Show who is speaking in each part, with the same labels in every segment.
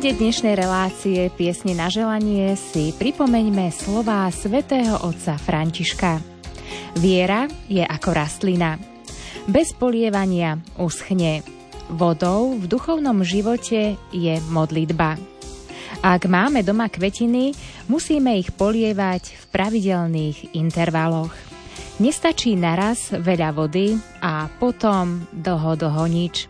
Speaker 1: úvode dnešnej relácie piesne na želanie si pripomeňme slová svätého otca Františka. Viera je ako rastlina. Bez polievania uschne. Vodou v duchovnom živote je modlitba. Ak máme doma kvetiny, musíme ich polievať v pravidelných intervaloch. Nestačí naraz veľa vody a potom dlho dlho nič.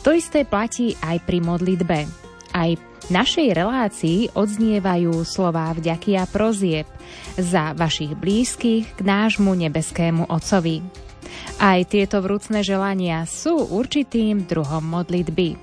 Speaker 1: To isté platí aj pri modlitbe. Aj v našej relácii odznievajú slová vďaky a prozieb za vašich blízkych k nášmu nebeskému Otcovi. Aj tieto vrúcne želania sú určitým druhom modlitby.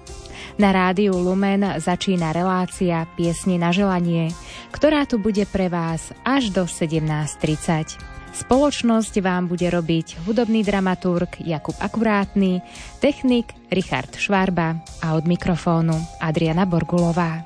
Speaker 1: Na rádiu Lumen začína relácia Piesni na želanie, ktorá tu bude pre vás až do 17.30. Spoločnosť vám bude robiť hudobný dramaturg Jakub Akurátny, technik Richard Švarba a od mikrofónu Adriana Borgulová.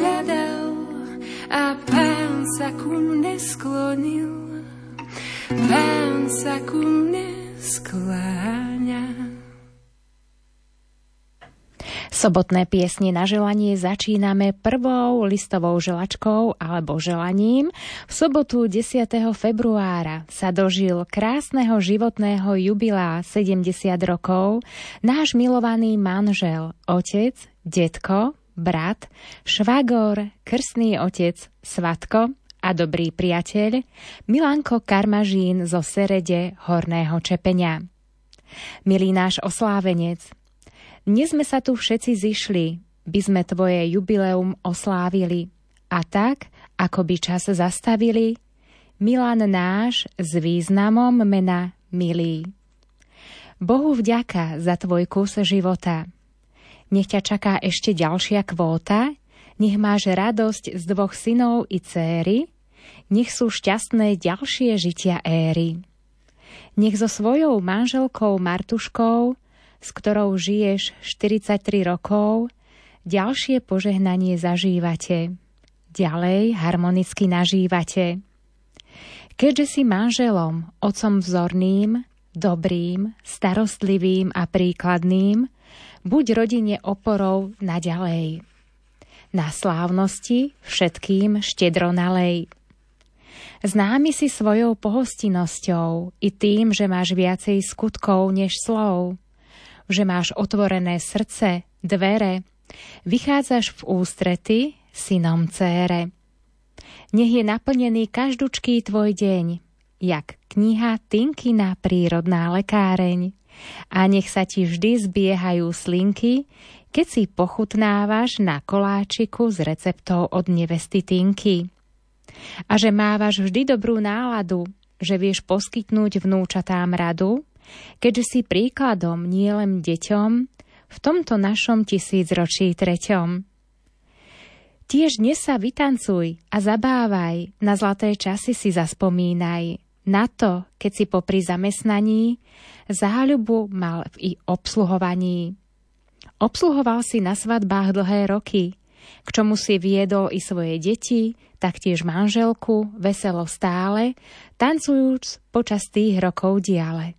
Speaker 2: Hľadal a pán sa ku mne sklonil, pán sa ku mne skláňa.
Speaker 3: Sobotné piesne na želanie začíname prvou listovou želačkou alebo želaním. V sobotu 10. februára sa dožil krásneho životného jubilá 70 rokov náš milovaný manžel, otec, detko, brat, švagor, krstný otec, svatko a dobrý priateľ Milanko Karmažín zo Serede Horného Čepenia. Milý náš oslávenec, dnes sme sa tu všetci zišli, by sme tvoje jubileum oslávili. A tak, ako by čas zastavili, Milan náš s významom mena milý. Bohu vďaka za tvoj kus života. Nech ťa čaká ešte ďalšia kvóta, nech máš radosť z dvoch synov i céry, nech sú šťastné ďalšie žitia éry. Nech so svojou manželkou Martuškou s ktorou žiješ 43 rokov, ďalšie požehnanie zažívate. Ďalej harmonicky nažívate. Keďže si manželom, otcom vzorným, dobrým, starostlivým a príkladným, buď rodine oporou naďalej. Na slávnosti všetkým štedro nalej. Známy si svojou pohostinnosťou i tým, že máš viacej skutkov než slov že máš otvorené srdce, dvere, vychádzaš v ústrety synom cére. Nech je naplnený každúčký tvoj deň, jak kniha Tinkina prírodná lekáreň. A nech sa ti vždy zbiehajú slinky, keď si pochutnávaš na koláčiku s receptou od nevesty Tinky. A že mávaš vždy dobrú náladu, že vieš poskytnúť vnúčatám radu, keďže si príkladom nielen deťom v tomto našom tisícročí treťom. Tiež dnes sa vytancuj a zabávaj, na zlaté časy si zaspomínaj, na to, keď si popri zamestnaní záľubu mal i obsluhovaní. Obsluhoval si na svadbách dlhé roky, k čomu si viedol i svoje deti, taktiež manželku, veselo stále, tancujúc počas tých rokov diale.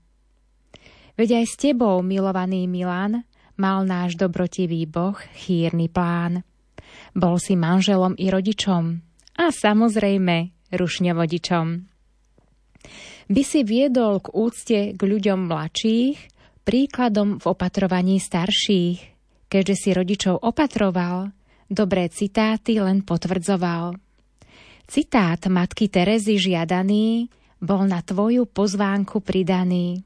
Speaker 3: Veď aj s tebou, milovaný Milan, mal náš dobrotivý boh chýrny plán. Bol si manželom i rodičom a samozrejme rušňovodičom. By si viedol k úcte k ľuďom mladších, príkladom v opatrovaní starších, keďže si rodičov opatroval, dobré citáty len potvrdzoval. Citát matky Terezy žiadaný bol na tvoju pozvánku pridaný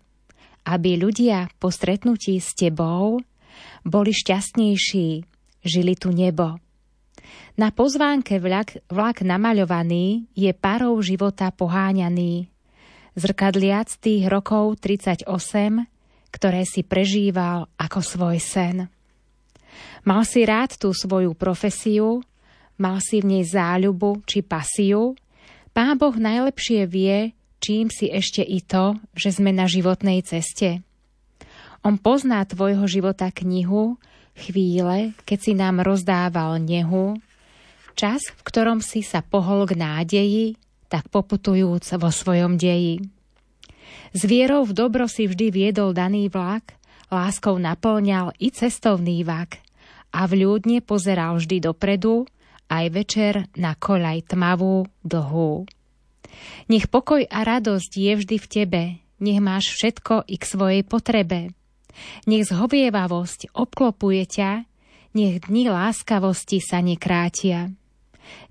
Speaker 3: aby ľudia po stretnutí s tebou boli šťastnejší, žili tu nebo. Na pozvánke vlak, vlak namaľovaný je parou života poháňaný, zrkadliac tých rokov 38, ktoré si prežíval ako svoj sen. Mal si rád tú svoju profesiu, mal si v nej záľubu či pasiu, Pán Boh najlepšie vie, čím si ešte i to, že sme na životnej ceste? On pozná tvojho života knihu, chvíle, keď si nám rozdával nehu, čas, v ktorom si sa pohol k nádeji, tak poputujúc vo svojom deji. S vierou v dobro si vždy viedol daný vlak, láskou naplňal i cestovný vak a v ľudne pozeral vždy dopredu, aj večer na koľaj tmavú, dlhú. Nech pokoj a radosť je vždy v tebe, nech máš všetko i k svojej potrebe. Nech zhovievavosť obklopuje ťa, nech dni láskavosti sa nekrátia.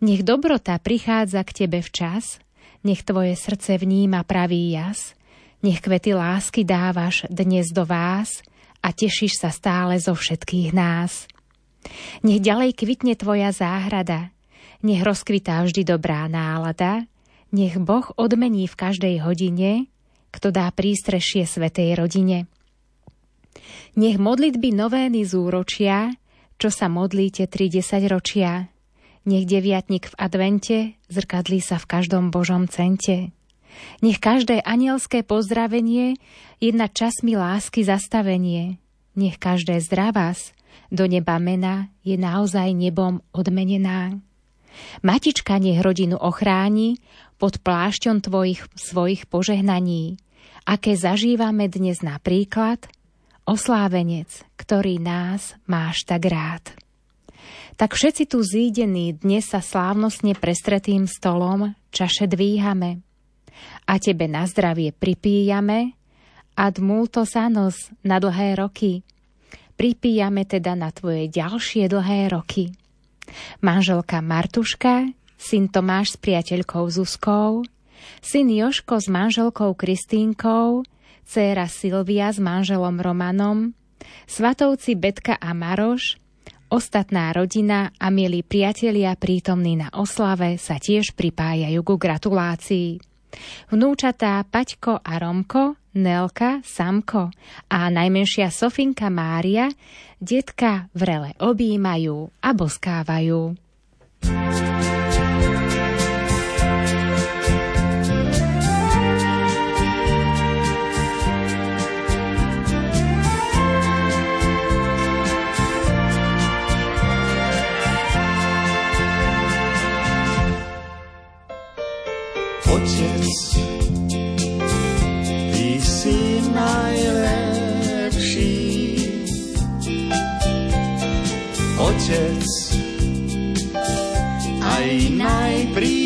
Speaker 3: Nech dobrota prichádza k tebe včas, nech tvoje srdce vníma pravý jas, nech kvety lásky dávaš dnes do vás a tešíš sa stále zo všetkých nás. Nech ďalej kvitne tvoja záhrada, nech rozkvitá vždy dobrá nálada, nech Boh odmení v každej hodine, kto dá prístrešie svetej rodine. Nech modlitby novény zúročia, čo sa modlíte 30 ročia. Nech deviatnik v advente zrkadlí sa v každom Božom cente. Nech každé anielské pozdravenie jedna časmi lásky zastavenie. Nech každé zdravás do neba mena je naozaj nebom odmenená. Matička nech rodinu ochráni pod plášťom tvojich svojich požehnaní, aké zažívame dnes napríklad, oslávenec, ktorý nás máš tak rád. Tak všetci tu zídení dnes sa slávnostne prestretým stolom čaše dvíhame a tebe na zdravie pripíjame ad multo sanos na dlhé roky. Pripíjame teda na tvoje ďalšie dlhé roky. Manželka Martuška, syn Tomáš s priateľkou Zuzkou, syn Joško s manželkou Kristínkou, dcéra Silvia s manželom Romanom, svatovci Betka a Maroš, Ostatná rodina a milí priatelia prítomní na oslave sa tiež pripájajú ku gratulácii. Vnúčatá Paťko a Romko, Nelka, Samko a najmenšia Sofinka Mária detka vrele objímajú a boskávajú.
Speaker 4: Otec, ty si najlepší. Otec, aj najprísnejší.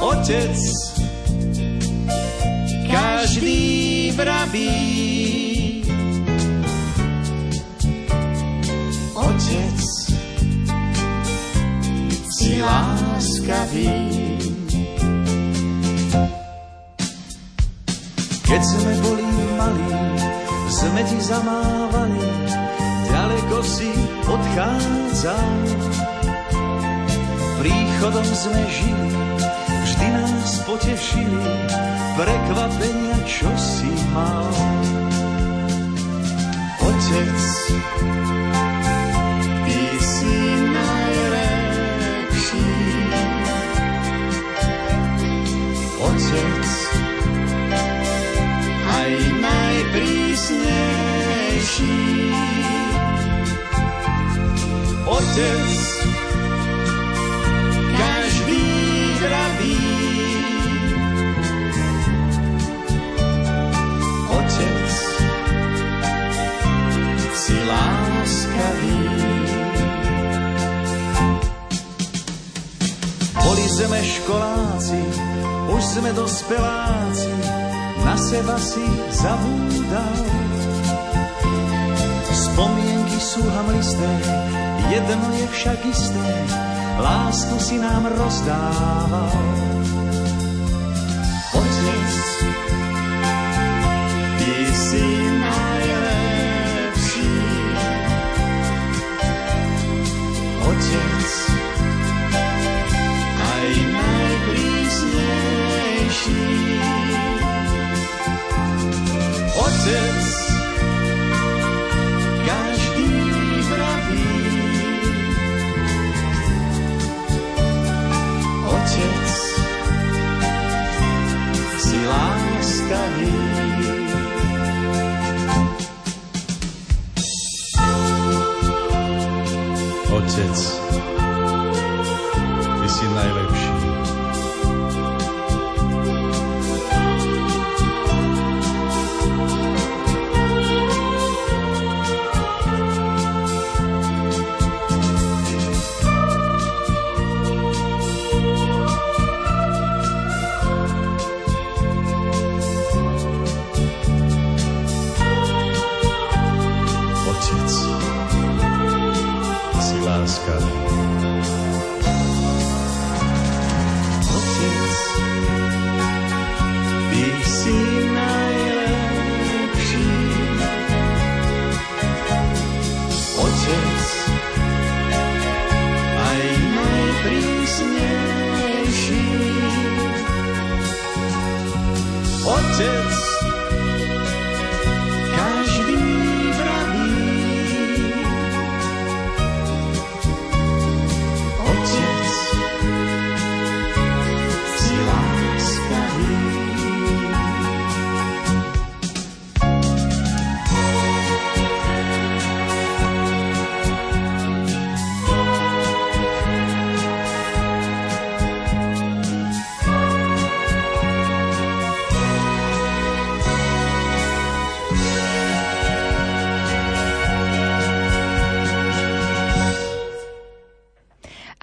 Speaker 4: Otec, každý vraví, si láskavý. Keď sme boli malí, sme ti zamávali, ďaleko si odchádzal. Príchodom sme žili, vždy nás potešili, prekvapenia, čo si mal. Otec, otec, aj najprísnejší. Otec, každý vraví, Otec, si láskavý. Boli sme školáci, už sme dospeláci, na seba si zabúdal. Spomienky sú hamlisté, jedno je však isté, lásku si nám rozdával. Otec,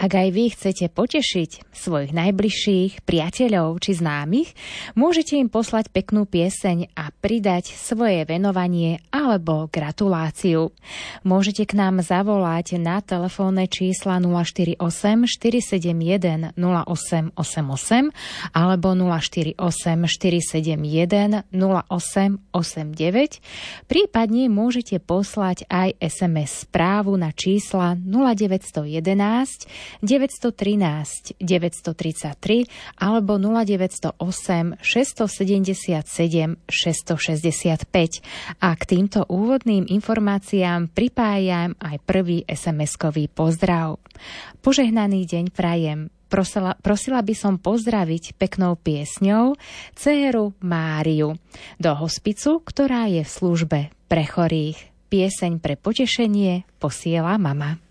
Speaker 3: Ak aj vy chcete potešiť svojich najbližších, priateľov či známych, môžete im poslať peknú pieseň a pridať svoje venovanie alebo gratuláciu. Môžete k nám zavolať na telefónne čísla 048 471 0888 alebo 048 471 0889. Prípadne môžete poslať aj SMS správu na čísla 0911 913 933 alebo 0908 677 665. A k týmto úvodným informáciám pripájam aj prvý SMS-kový pozdrav. Požehnaný deň prajem. Prosila, prosila by som pozdraviť peknou piesňou dceru Máriu do hospicu, ktorá je v službe pre chorých. Pieseň pre potešenie posiela mama.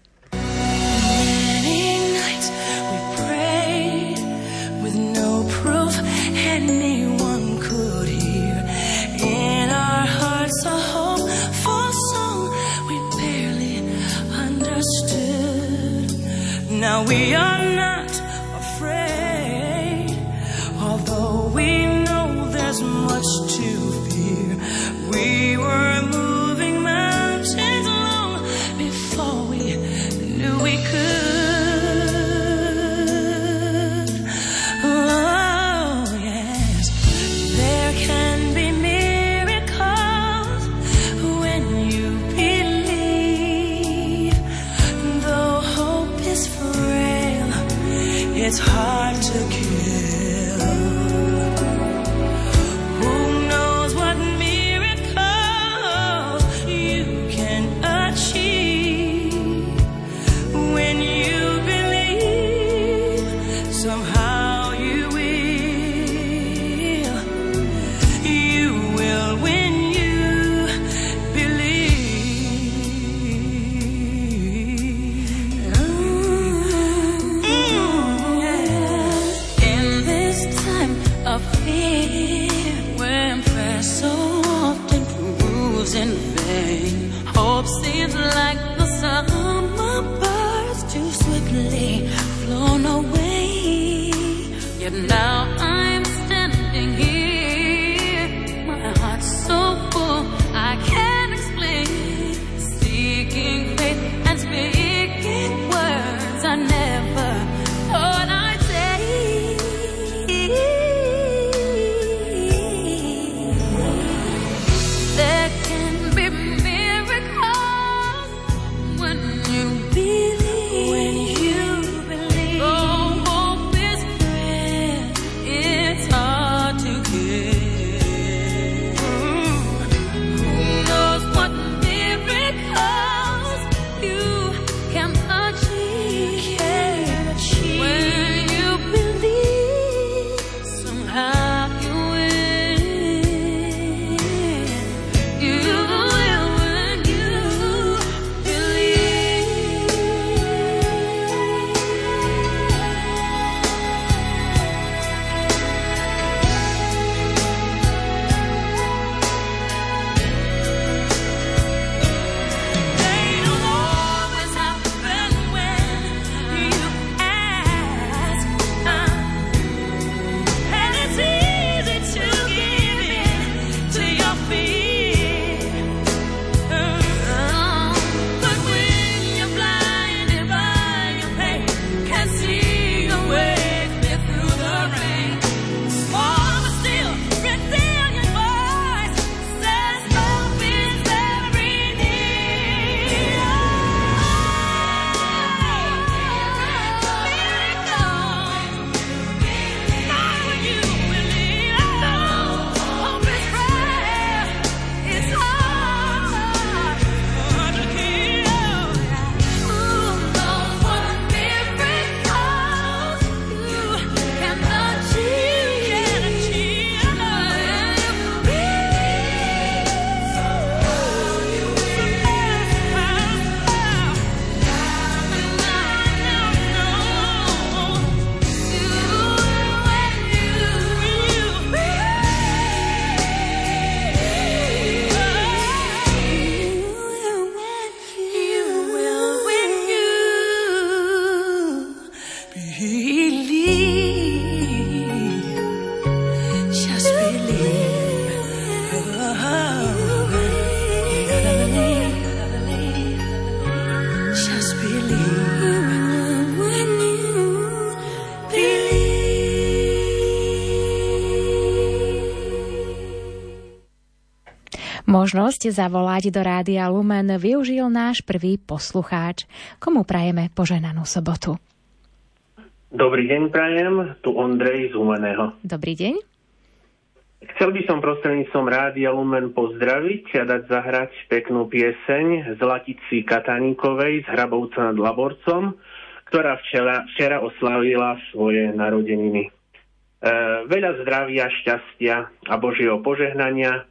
Speaker 3: Možnosť zavolať do Rádia Lumen využil náš prvý poslucháč. Komu prajeme poženanú sobotu?
Speaker 5: Dobrý deň, prajem. Tu Ondrej z Humeného.
Speaker 3: Dobrý deň.
Speaker 5: Chcel by som prostredníctvom Rádia Lumen pozdraviť a dať zahrať peknú pieseň z Latici Kataníkovej z Hrabovca nad Laborcom, ktorá včera, včera oslavila svoje narodeniny. E, veľa zdravia, šťastia a Božieho požehnania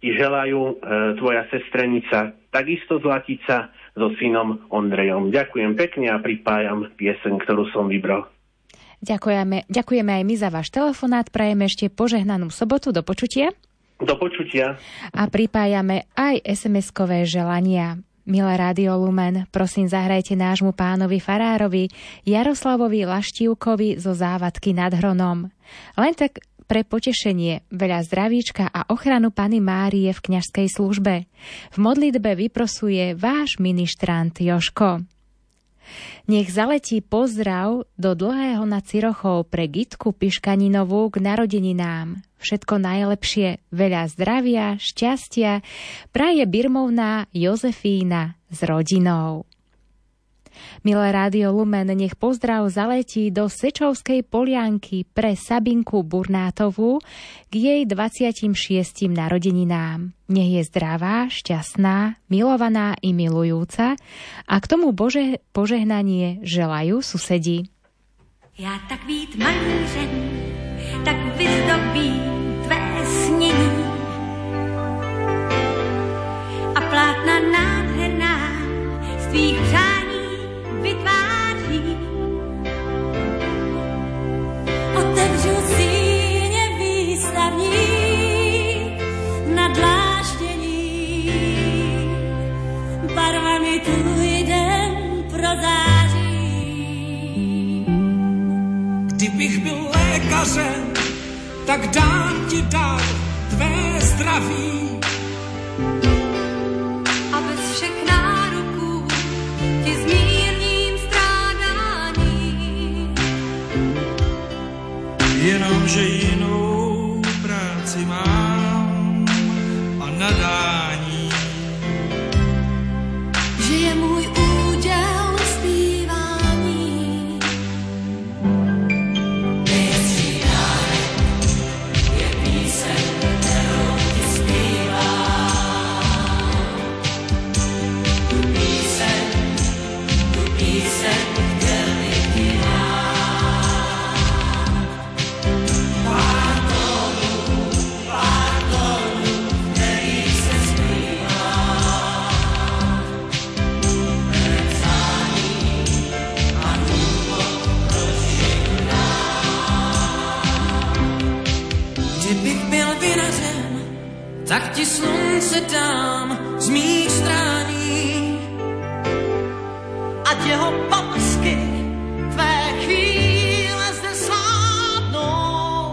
Speaker 5: ti želajú e, tvoja sestrenica, takisto Zlatica so synom Ondrejom. Ďakujem pekne a pripájam pieseň, ktorú som vybral.
Speaker 3: Ďakujeme, ďakujeme aj my za váš telefonát. Prajeme ešte požehnanú sobotu. Do počutia.
Speaker 5: Do počutia.
Speaker 3: A pripájame aj SMS-kové želania. Milé Rádio Lumen, prosím zahrajte nášmu pánovi Farárovi Jaroslavovi Laštívkovi zo závadky nad Hronom. Len tak pre potešenie, veľa zdravíčka a ochranu Pany Márie v kňažskej službe. V modlitbe vyprosuje váš ministrant Joško. Nech zaletí pozdrav do dlhého na Cirochov pre Gitku Piškaninovú k narodeninám. Všetko najlepšie, veľa zdravia, šťastia, praje Birmovná Jozefína s rodinou. Milé Rádio Lumen, nech pozdrav zaletí do Sečovskej polianky pre Sabinku Burnátovú k jej 26. narodeninám. Nech je zdravá, šťastná, milovaná i milujúca a k tomu Bože požehnanie želajú susedí.
Speaker 6: Já tak vít manžen, tak vyzdobí tvé snění a plátna nádherná z tvých přání
Speaker 1: tak dám ti dar tvé zdraví jenomže jinou
Speaker 7: tak ti slunce dám z mých strání.
Speaker 6: Ať jeho paprsky tvé chvíle zde sládnou.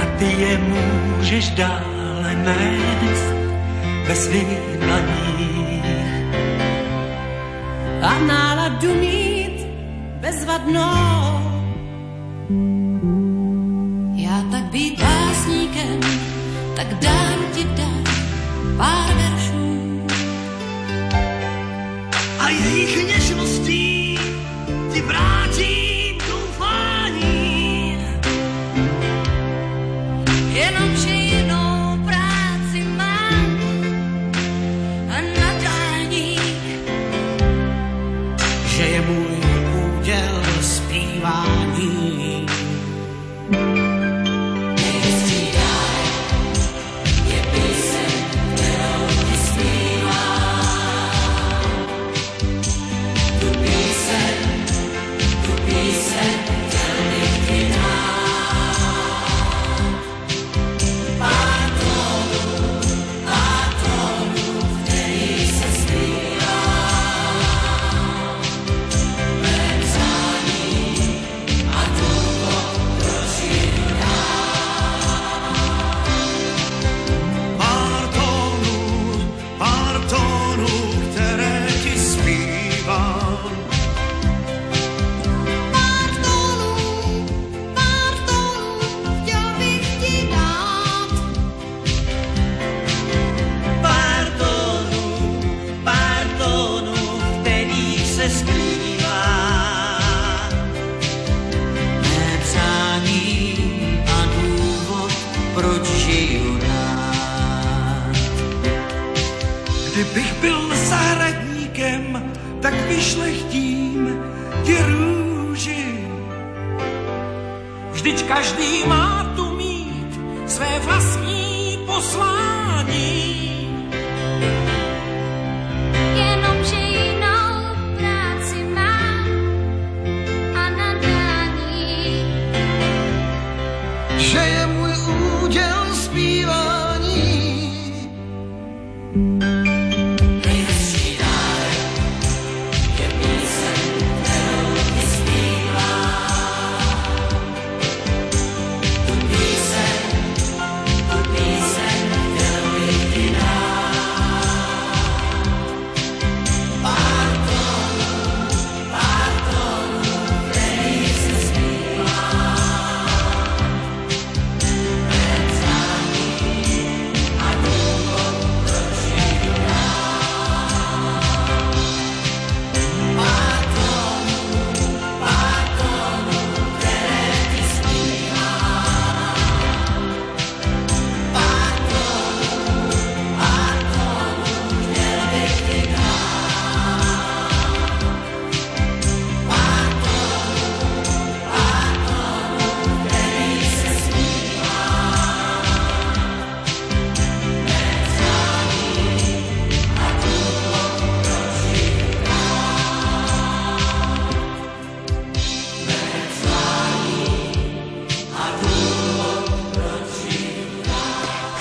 Speaker 8: A ty je můžeš dále nést ve svých dlaních.
Speaker 6: A náladu mít bezvadnou. Dám ti dám pár veršů.
Speaker 8: A jejich něžností ti vrátím doufání.
Speaker 6: Jenomže jinou práci mám a nadání.
Speaker 8: Že je můj úděl zpívání.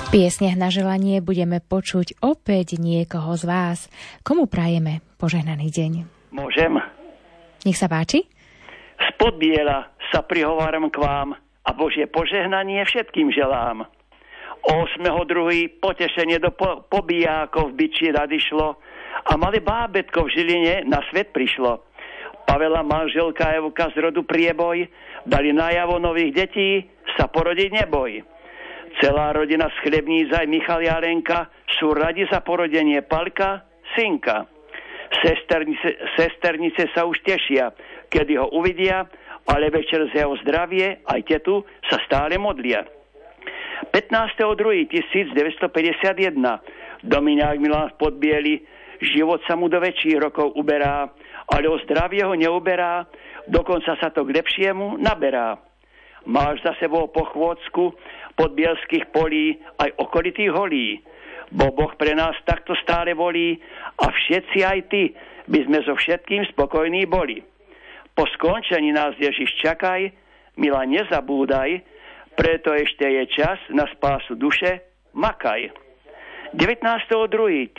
Speaker 3: Piesniach na želanie budeme počuť opäť niekoho z vás. Komu prajeme požehnaný deň?
Speaker 9: Môžem?
Speaker 3: Nech sa páči.
Speaker 9: Spod biela sa prihováram k vám a Božie požehnanie všetkým želám. 8.2. potešenie do po- pobijákov v byči šlo a malé bábetko v Žiline na svet prišlo. Pavela manželka Evka z rodu prieboj dali najavo nových detí, sa porodiť neboj. Celá rodina z Chlebníc aj Michal Jarenka sú radi za porodenie Palka, synka. Sesternice, sesternice sa už tešia, kedy ho uvidia, ale večer z jeho zdravie aj tetu sa stále modlia. 15.2.1951 Dominák Milan Podbieli život sa mu do väčších rokov uberá, ale o zdravie ho neuberá, dokonca sa to k lepšiemu naberá. Máš za sebou po chôdzku podbielských polí aj okolitých holí. Bo Boh pre nás takto stále volí a všetci aj ty by sme so všetkým spokojní boli. Po skončení nás Ježiš čakaj, milá nezabúdaj, preto ešte je čas na spásu duše, makaj. 19.2.1940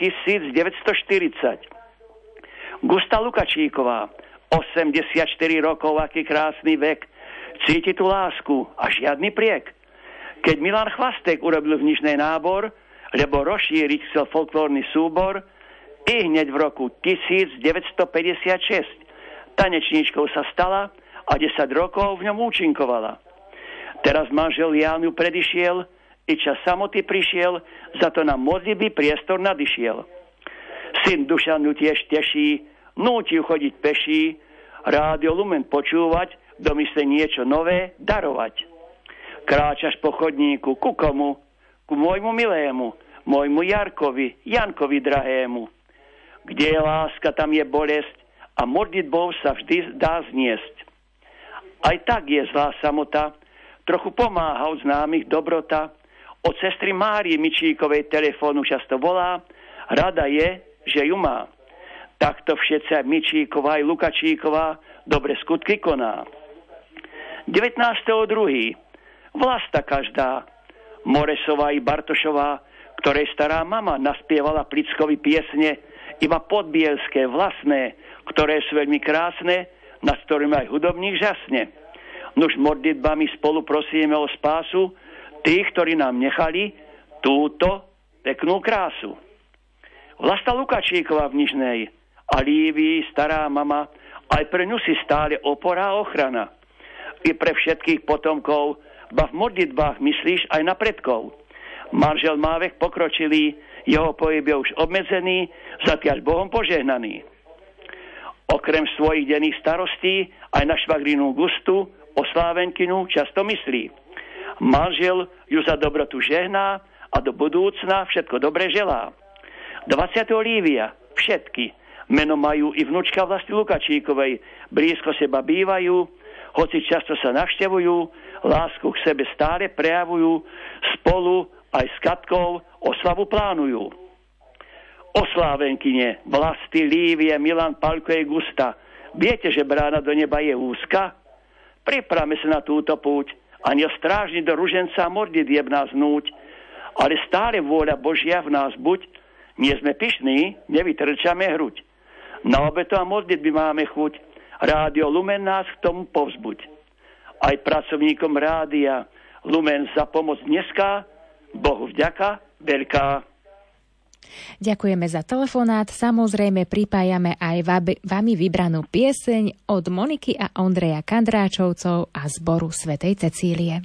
Speaker 9: Gusta Lukačíková, 84 rokov, aký krásny vek, cíti tú lásku a žiadny priek. Keď Milan Chlastek urobil v Nižnej nábor, lebo rozšíriť chcel folklórny súbor, i hneď v roku 1956 tanečníčkou sa stala a 10 rokov v ňom účinkovala. Teraz manžel Ján ju predišiel, i čas samoty prišiel, za to na modlitby priestor nadišiel. Syn Dušan ju tiež teší, núti ju chodiť peší, rádio Lumen počúvať, domysle niečo nové darovať. Kráčaš po chodníku, ku komu? Ku môjmu milému, môjmu Jarkovi, Jankovi drahému. Kde je láska, tam je bolesť a modlitbou sa vždy dá zniesť. Aj tak je zlá samota, trochu pomáha od známych dobrota, od sestry Márie Mičíkovej telefónu často volá, rada je, že ju má. Takto všetci Mičíková aj Lukačíková dobre skutky koná. 19.2. Vlasta každá. Moresová i Bartošová, ktorej stará mama naspievala Plickovi piesne, iba podbielské, vlastné, ktoré sú veľmi krásne, nad ktorými aj hudobník žasne. Nuž modlitbami spolu prosíme o spásu tých, ktorí nám nechali túto peknú krásu. Vlasta Lukačíková v Nižnej a Lívii, stará mama, aj pre ňu si stále opora a ochrana. I pre všetkých potomkov ba v modlitbách myslíš aj na predkov. Manžel má vek pokročilý, jeho pohyb je už obmedzený, zatiaľ Bohom požehnaný. Okrem svojich denných starostí aj na švagrinu Gustu, oslávenkinu často myslí. Manžel ju za dobrotu žehná a do budúcna všetko dobre želá. 20. Lívia, všetky, meno majú i vnúčka vlasti Lukačíkovej, blízko seba bývajú, hoci často sa navštevujú, lásku k sebe stále prejavujú, spolu aj s Katkou oslavu plánujú. Oslávenkine, Vlasty, Lívie, Milan, Palko je Gusta. Viete, že brána do neba je úzka? Pripravme sa na túto púť. Ani strážni do ruženca modlitieb nás núť, ale stále vôľa Božia v nás buď, nie sme pyšní, nevytrčame hruď. Na obeto a modlitby máme chuť, rádio Lumen nás k tomu povzbuď. Aj pracovníkom rádia Lumen za pomoc dneska, Bohu vďaka, veľká.
Speaker 10: Ďakujeme za telefonát. Samozrejme pripájame aj vami vybranú pieseň od Moniky a Ondreja Kandráčovcov a zboru Svetej Cecílie.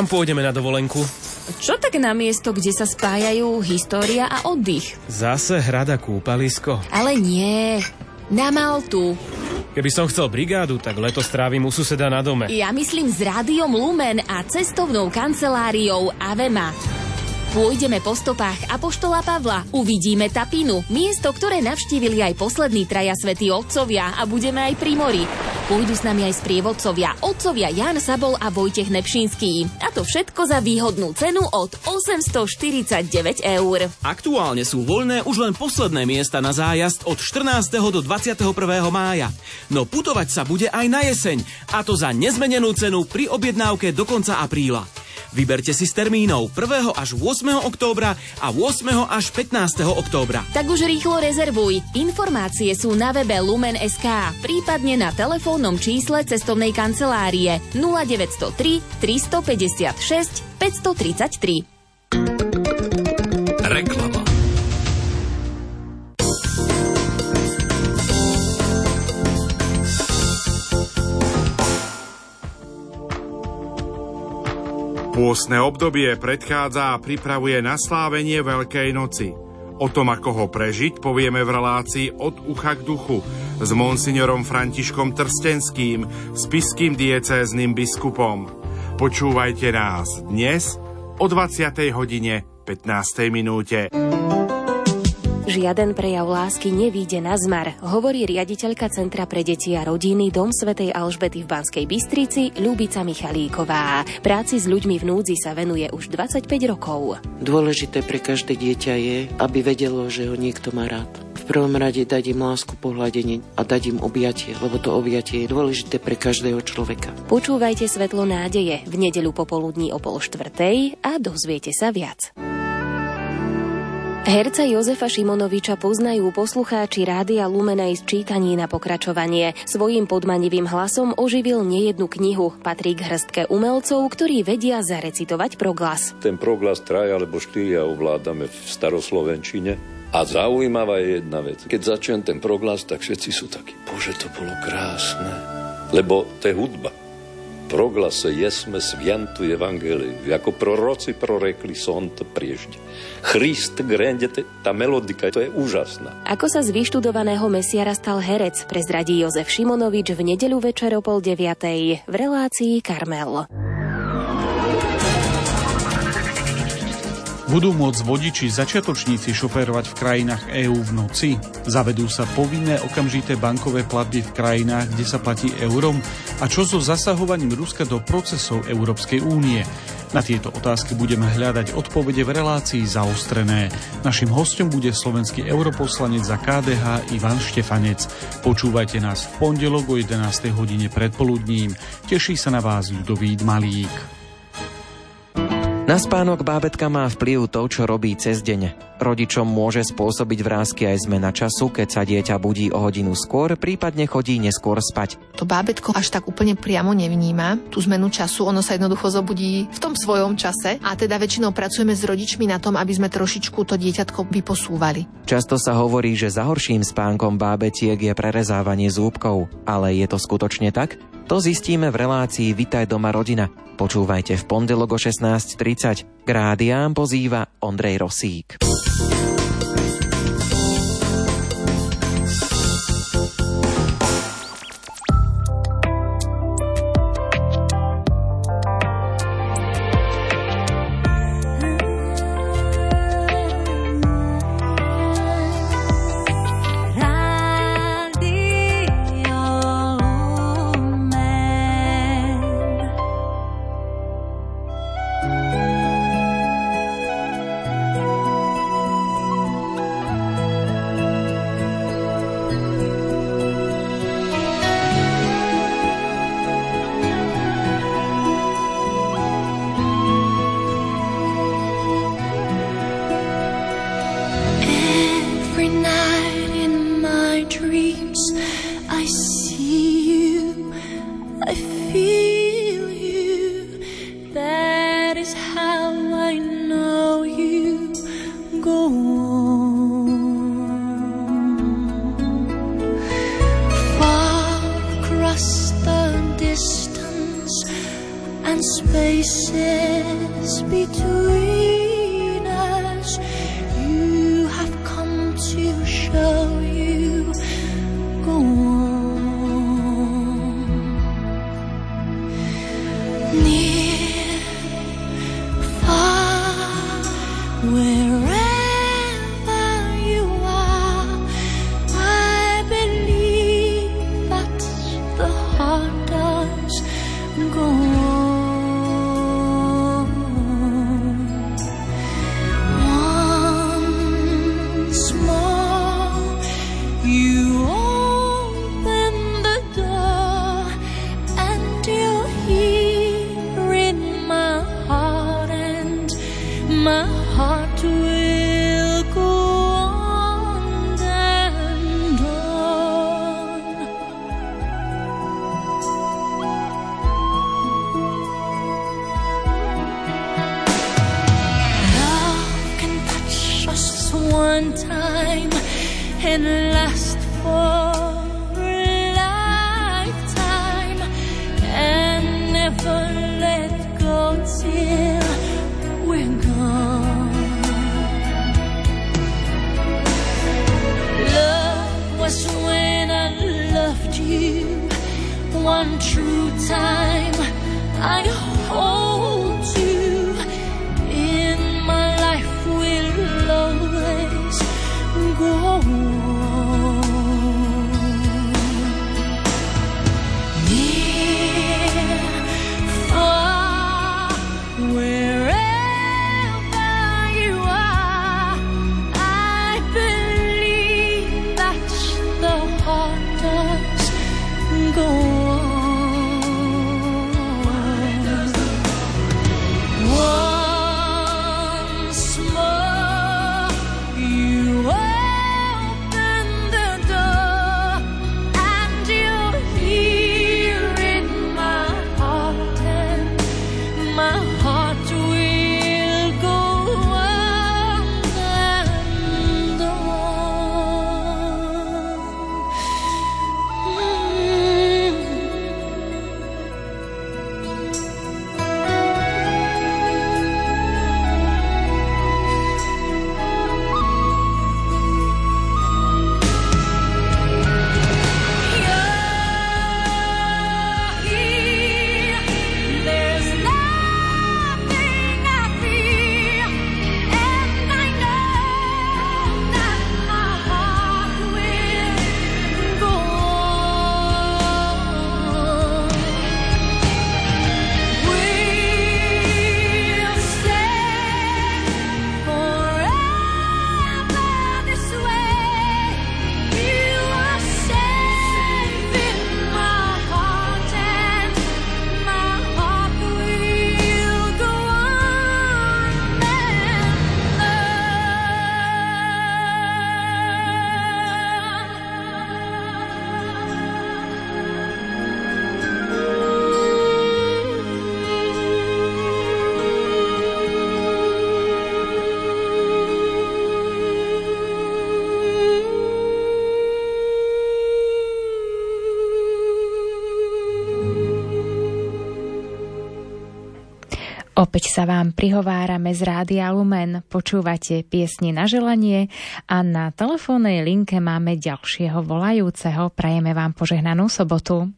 Speaker 11: Kam pôjdeme na dovolenku?
Speaker 12: Čo tak na miesto, kde sa spájajú história a oddych?
Speaker 11: Zase hrada kúpalisko.
Speaker 12: Ale nie, na Maltu.
Speaker 11: Keby som chcel brigádu, tak leto strávim u suseda na dome.
Speaker 12: Ja myslím s rádiom Lumen a cestovnou kanceláriou Avema. Pôjdeme po stopách Apoštola Pavla, uvidíme Tapinu, miesto, ktoré navštívili aj poslední traja svätí otcovia a budeme aj pri mori. Pôjdu s nami aj sprievodcovia, otcovia Jan Sabol a Vojtech Nepšinský. To všetko za výhodnú cenu od 849 eur.
Speaker 13: Aktuálne sú voľné už len posledné miesta na zájazd od 14. do 21. mája. No putovať sa bude aj na jeseň, a to za nezmenenú cenu pri objednávke do konca apríla. Vyberte si z termínov 1. až 8. októbra a 8. až 15. októbra.
Speaker 12: Tak už rýchlo rezervuj. Informácie sú na webe Lumen.sk, prípadne na telefónnom čísle cestovnej kancelárie 0903 356 533.
Speaker 14: Reklama.
Speaker 15: Pôstne obdobie predchádza a pripravuje na slávenie Veľkej noci. O tom, ako ho prežiť, povieme v relácii od ucha k duchu s monsignorom Františkom Trstenským, spiským diecézným biskupom. Počúvajte nás dnes o 20. hodine 15. minúte.
Speaker 16: Žiaden prejav lásky nevíde na zmar, hovorí riaditeľka Centra pre deti a rodiny Dom svätej Alžbety v Banskej Bystrici Ľubica Michalíková. Práci s ľuďmi v núdzi sa venuje už 25 rokov.
Speaker 17: Dôležité pre každé dieťa je, aby vedelo, že ho niekto má rád. V prvom rade dať im lásku pohľadenie a dať im objatie, lebo to objatie je dôležité pre každého človeka.
Speaker 16: Počúvajte Svetlo nádeje v nedeľu popoludní o pol štvrtej a dozviete sa viac. Herca Jozefa Šimonoviča poznajú poslucháči Rádia Lumen z čítaní na pokračovanie. Svojím podmanivým hlasom oživil nejednu knihu. Patrí k hrstke umelcov, ktorí vedia zarecitovať proglas.
Speaker 18: Ten proglas traja alebo štyria ovládame v staroslovenčine. A zaujímavá je jedna vec. Keď začnem ten proglas, tak všetci sú takí, bože, to bolo krásne. Lebo to je hudba proglase jesme sviantu evangeliu, ako proroci prorekli son to priežde. Christ grendete, tá melodika, to je úžasná.
Speaker 16: Ako sa z vyštudovaného mesiara stal herec, prezradí Jozef Šimonovič v nedeľu večer o pol deviatej v relácii Karmel.
Speaker 19: Budú môcť vodiči začiatočníci šoférovať v krajinách EÚ v noci? Zavedú sa povinné okamžité bankové platby v krajinách, kde sa platí eurom? A čo so zasahovaním Ruska do procesov Európskej únie? Na tieto otázky budeme hľadať odpovede v relácii zaostrené. Našim hostom bude slovenský europoslanec za KDH Ivan Štefanec. Počúvajte nás v pondelok o 11. hodine predpoludním. Teší sa na vás Ľudovít Malík.
Speaker 20: Na spánok bábetka má vplyv to, čo robí cez deň. Rodičom môže spôsobiť vrázky aj zmena času, keď sa dieťa budí o hodinu skôr, prípadne chodí neskôr spať.
Speaker 21: To bábetko až tak úplne priamo nevníma tú zmenu času, ono sa jednoducho zobudí v tom svojom čase a teda väčšinou pracujeme s rodičmi na tom, aby sme trošičku to dieťatko vyposúvali.
Speaker 20: Často sa hovorí, že za horším spánkom bábetiek je prerezávanie zúbkov, ale je to skutočne tak? To zistíme v relácii Vitaj doma rodina. Počúvajte v pondelok o 16.30. K rádiám pozýva Ondrej Rosík.
Speaker 14: kisses between
Speaker 3: Opäť sa vám prihovárame z Rádia Lumen, počúvate piesne na želanie a na telefónnej linke máme ďalšieho volajúceho. Prajeme vám požehnanú sobotu.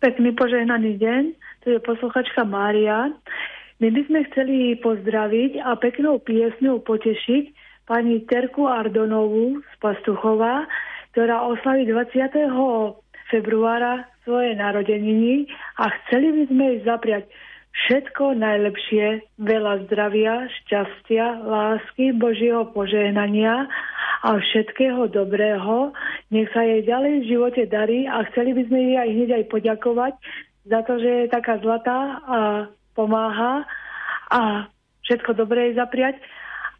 Speaker 22: Pekný požehnaný deň, tu je posluchačka Mária. My by sme chceli pozdraviť a peknou piesňou potešiť pani Terku Ardonovú z Pastuchova, ktorá oslaví 20. februára svoje narodeniny a chceli by sme jej zapriať všetko najlepšie, veľa zdravia, šťastia, lásky, Božieho požehnania a všetkého dobrého. Nech sa jej ďalej v živote darí a chceli by sme jej aj hneď aj poďakovať za to, že je taká zlatá a pomáha a všetko dobré jej zapriať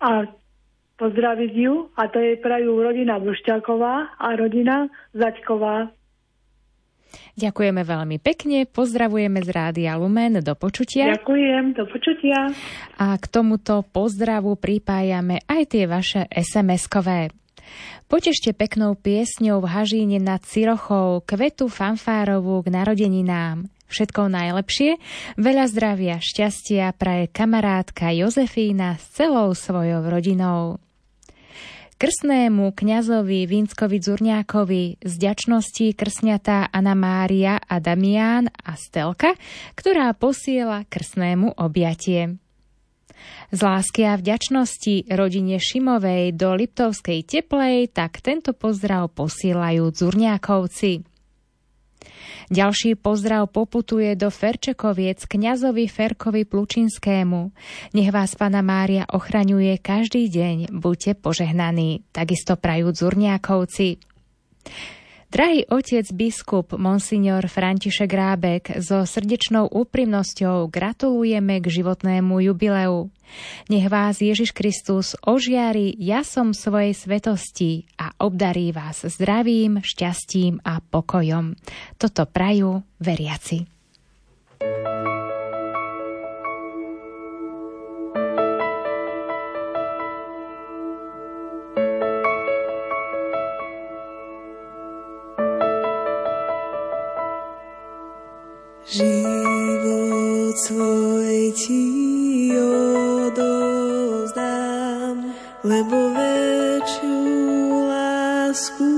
Speaker 22: a pozdraviť ju a to jej prajú rodina Bušťáková a rodina Zaďková.
Speaker 3: Ďakujeme veľmi pekne, pozdravujeme z Rádia Lumen, do počutia.
Speaker 22: Ďakujem, do počutia.
Speaker 3: A k tomuto pozdravu pripájame aj tie vaše SMS-kové. Potešte peknou piesňou v Hažíne nad Cirochou kvetu fanfárovú k narodeninám. Všetko najlepšie, veľa zdravia, šťastia praje kamarátka Jozefína s celou svojou rodinou. Krstnému kňazovi Vínskovi Dzurňákovi z ďačnosti krsňatá Anna Mária a Damián a Stelka, ktorá posiela krstnému objatie. Z lásky a vďačnosti rodine Šimovej do Liptovskej teplej tak tento pozdrav posielajú Dzurňákovci. Ďalší pozdrav poputuje do Ferčekoviec kňazovi Ferkovi Plučinskému. Nech vás Pana Mária ochraňuje každý deň, buďte požehnaní. Takisto prajú Zurniakovci. Drahý otec biskup Monsignor František Rábek, so srdečnou úprimnosťou gratulujeme k životnému jubileu. Nech vás Ježiš Kristus ožiari jasom svojej svetosti a obdarí vás zdravím, šťastím a pokojom. Toto prajú veriaci.
Speaker 1: Život svoj ti odozdám, lebo väčšiu lásku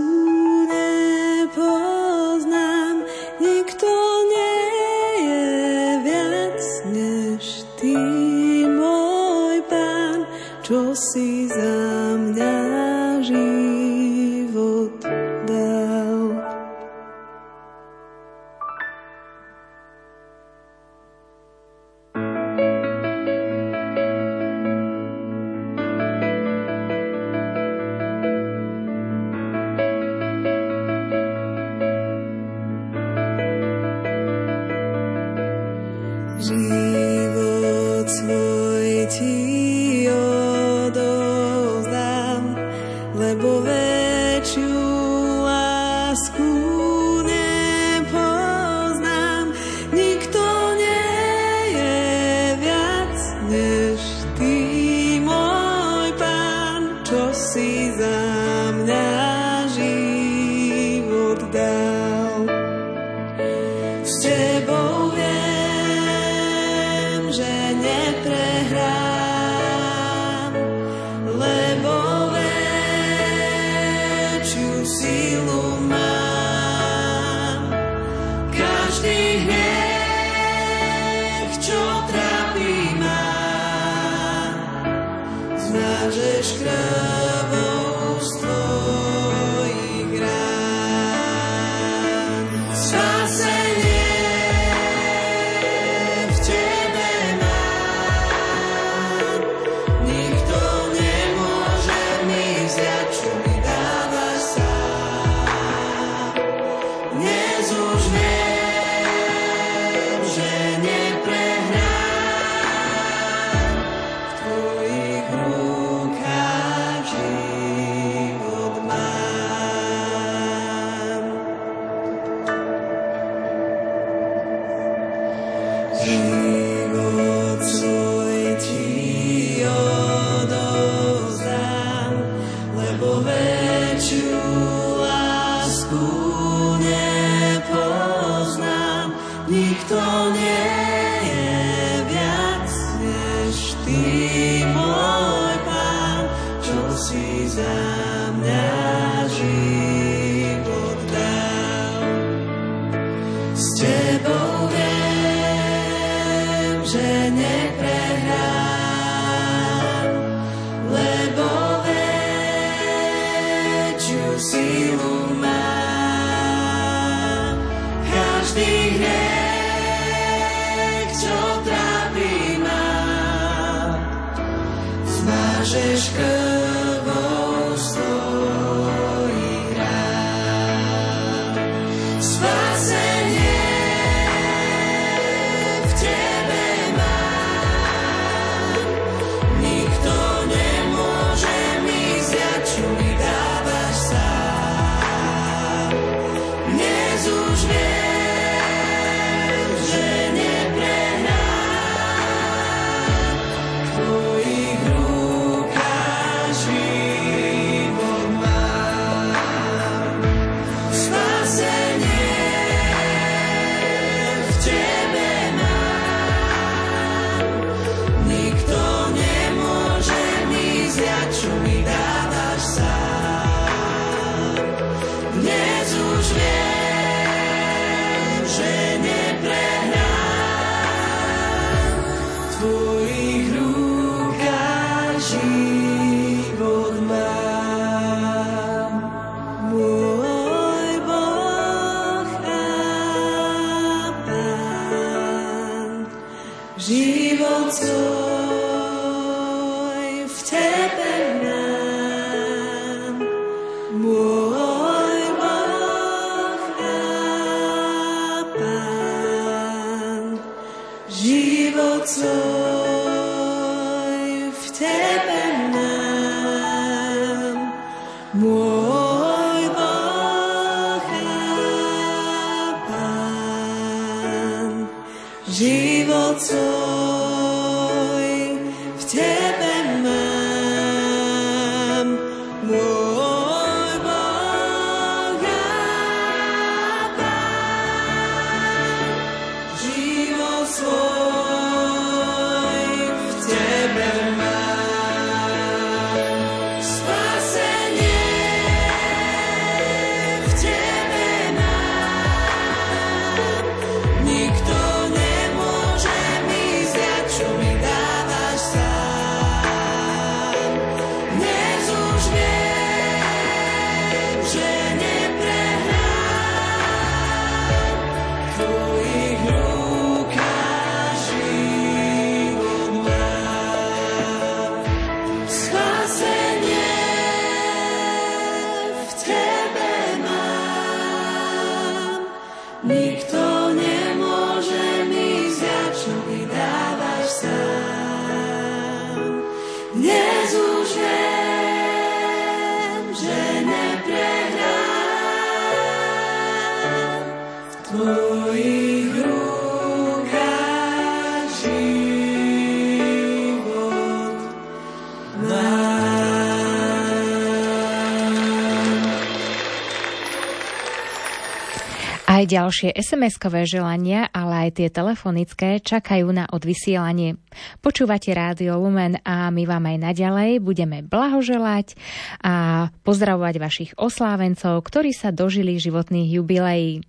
Speaker 3: ďalšie SMS-kové želania, ale aj tie telefonické čakajú na odvysielanie. Počúvate Rádio Lumen a my vám aj naďalej budeme blahoželať a pozdravovať vašich oslávencov, ktorí sa dožili životných jubileí.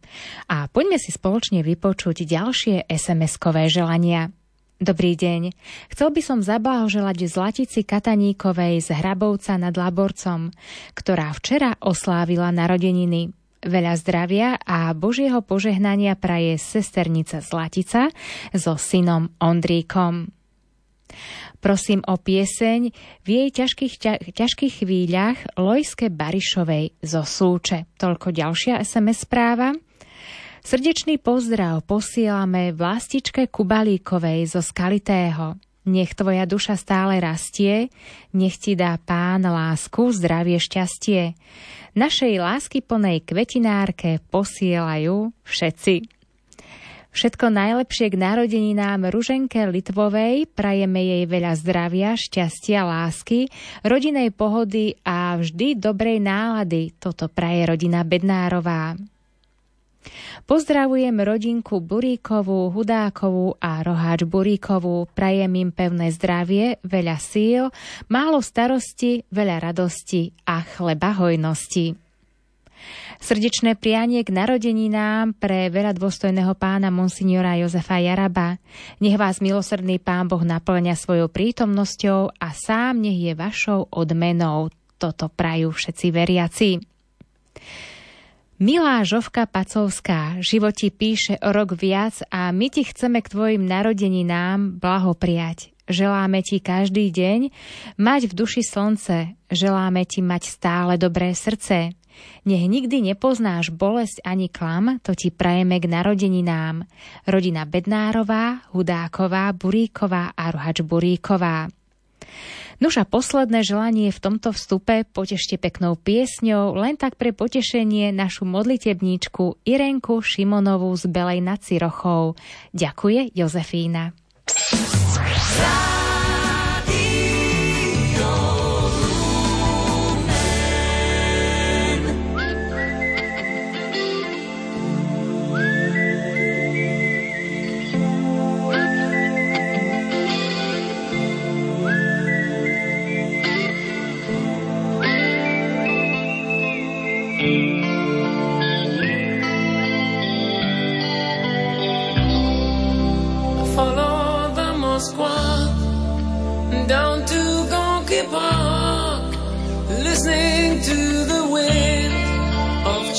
Speaker 3: A poďme si spoločne vypočuť ďalšie SMS-kové želania. Dobrý deň. Chcel by som zablahoželať Zlatici Kataníkovej z Hrabovca nad Laborcom, ktorá včera oslávila narodeniny. Veľa zdravia a Božieho požehnania praje sesternica Zlatica so synom Ondríkom. Prosím o pieseň v jej ťažkých, ťa, ťažkých chvíľach Lojske Barišovej zo Súče. Toľko ďalšia SMS správa. Srdečný pozdrav posielame vlastičke Kubalíkovej zo Skalitého. Nech tvoja duša stále rastie, nech ti dá pán lásku, zdravie, šťastie. Našej lásky plnej kvetinárke posielajú všetci. Všetko najlepšie k narodeninám Ruženke Litvovej, prajeme jej veľa zdravia, šťastia, lásky, rodinej pohody a vždy dobrej nálady. Toto praje rodina Bednárová. Pozdravujem rodinku Buríkovú, Hudákovú a Roháč Buríkovú. Prajem im pevné zdravie, veľa síl, málo starosti, veľa radosti a chleba hojnosti. Srdečné prianie k narodeninám pre veľa dôstojného pána monsignora Jozefa Jaraba. Nech vás milosrdný pán Boh naplňa svojou prítomnosťou a sám nech je vašou odmenou. Toto prajú všetci veriaci. Milá Žovka Pacovská, život ti píše o rok viac a my ti chceme k tvojim narodeninám blahopriať. Želáme ti každý deň mať v duši slnce, želáme ti mať stále dobré srdce. Nech nikdy nepoznáš bolesť ani klam, to ti prajeme k narodeninám. Rodina Bednárová, Hudáková, Buríková a Rohač Buríková. Nuž a posledné želanie v tomto vstupe potešte peknou piesňou, len tak pre potešenie našu modlitebníčku Irenku Šimonovú z Belej nad Cirochou. Ďakuje Jozefína.
Speaker 1: Follow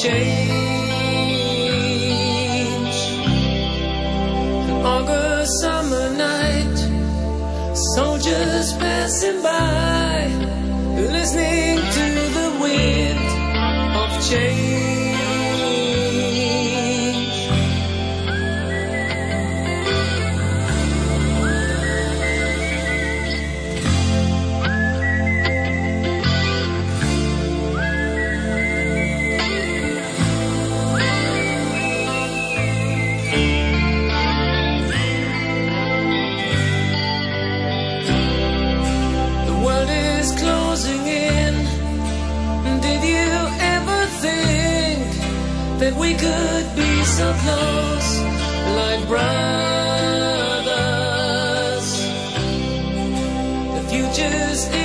Speaker 1: change. August summer night, soldiers passing by, listening to the wind of change. that we could be so close, like brothers. The future's.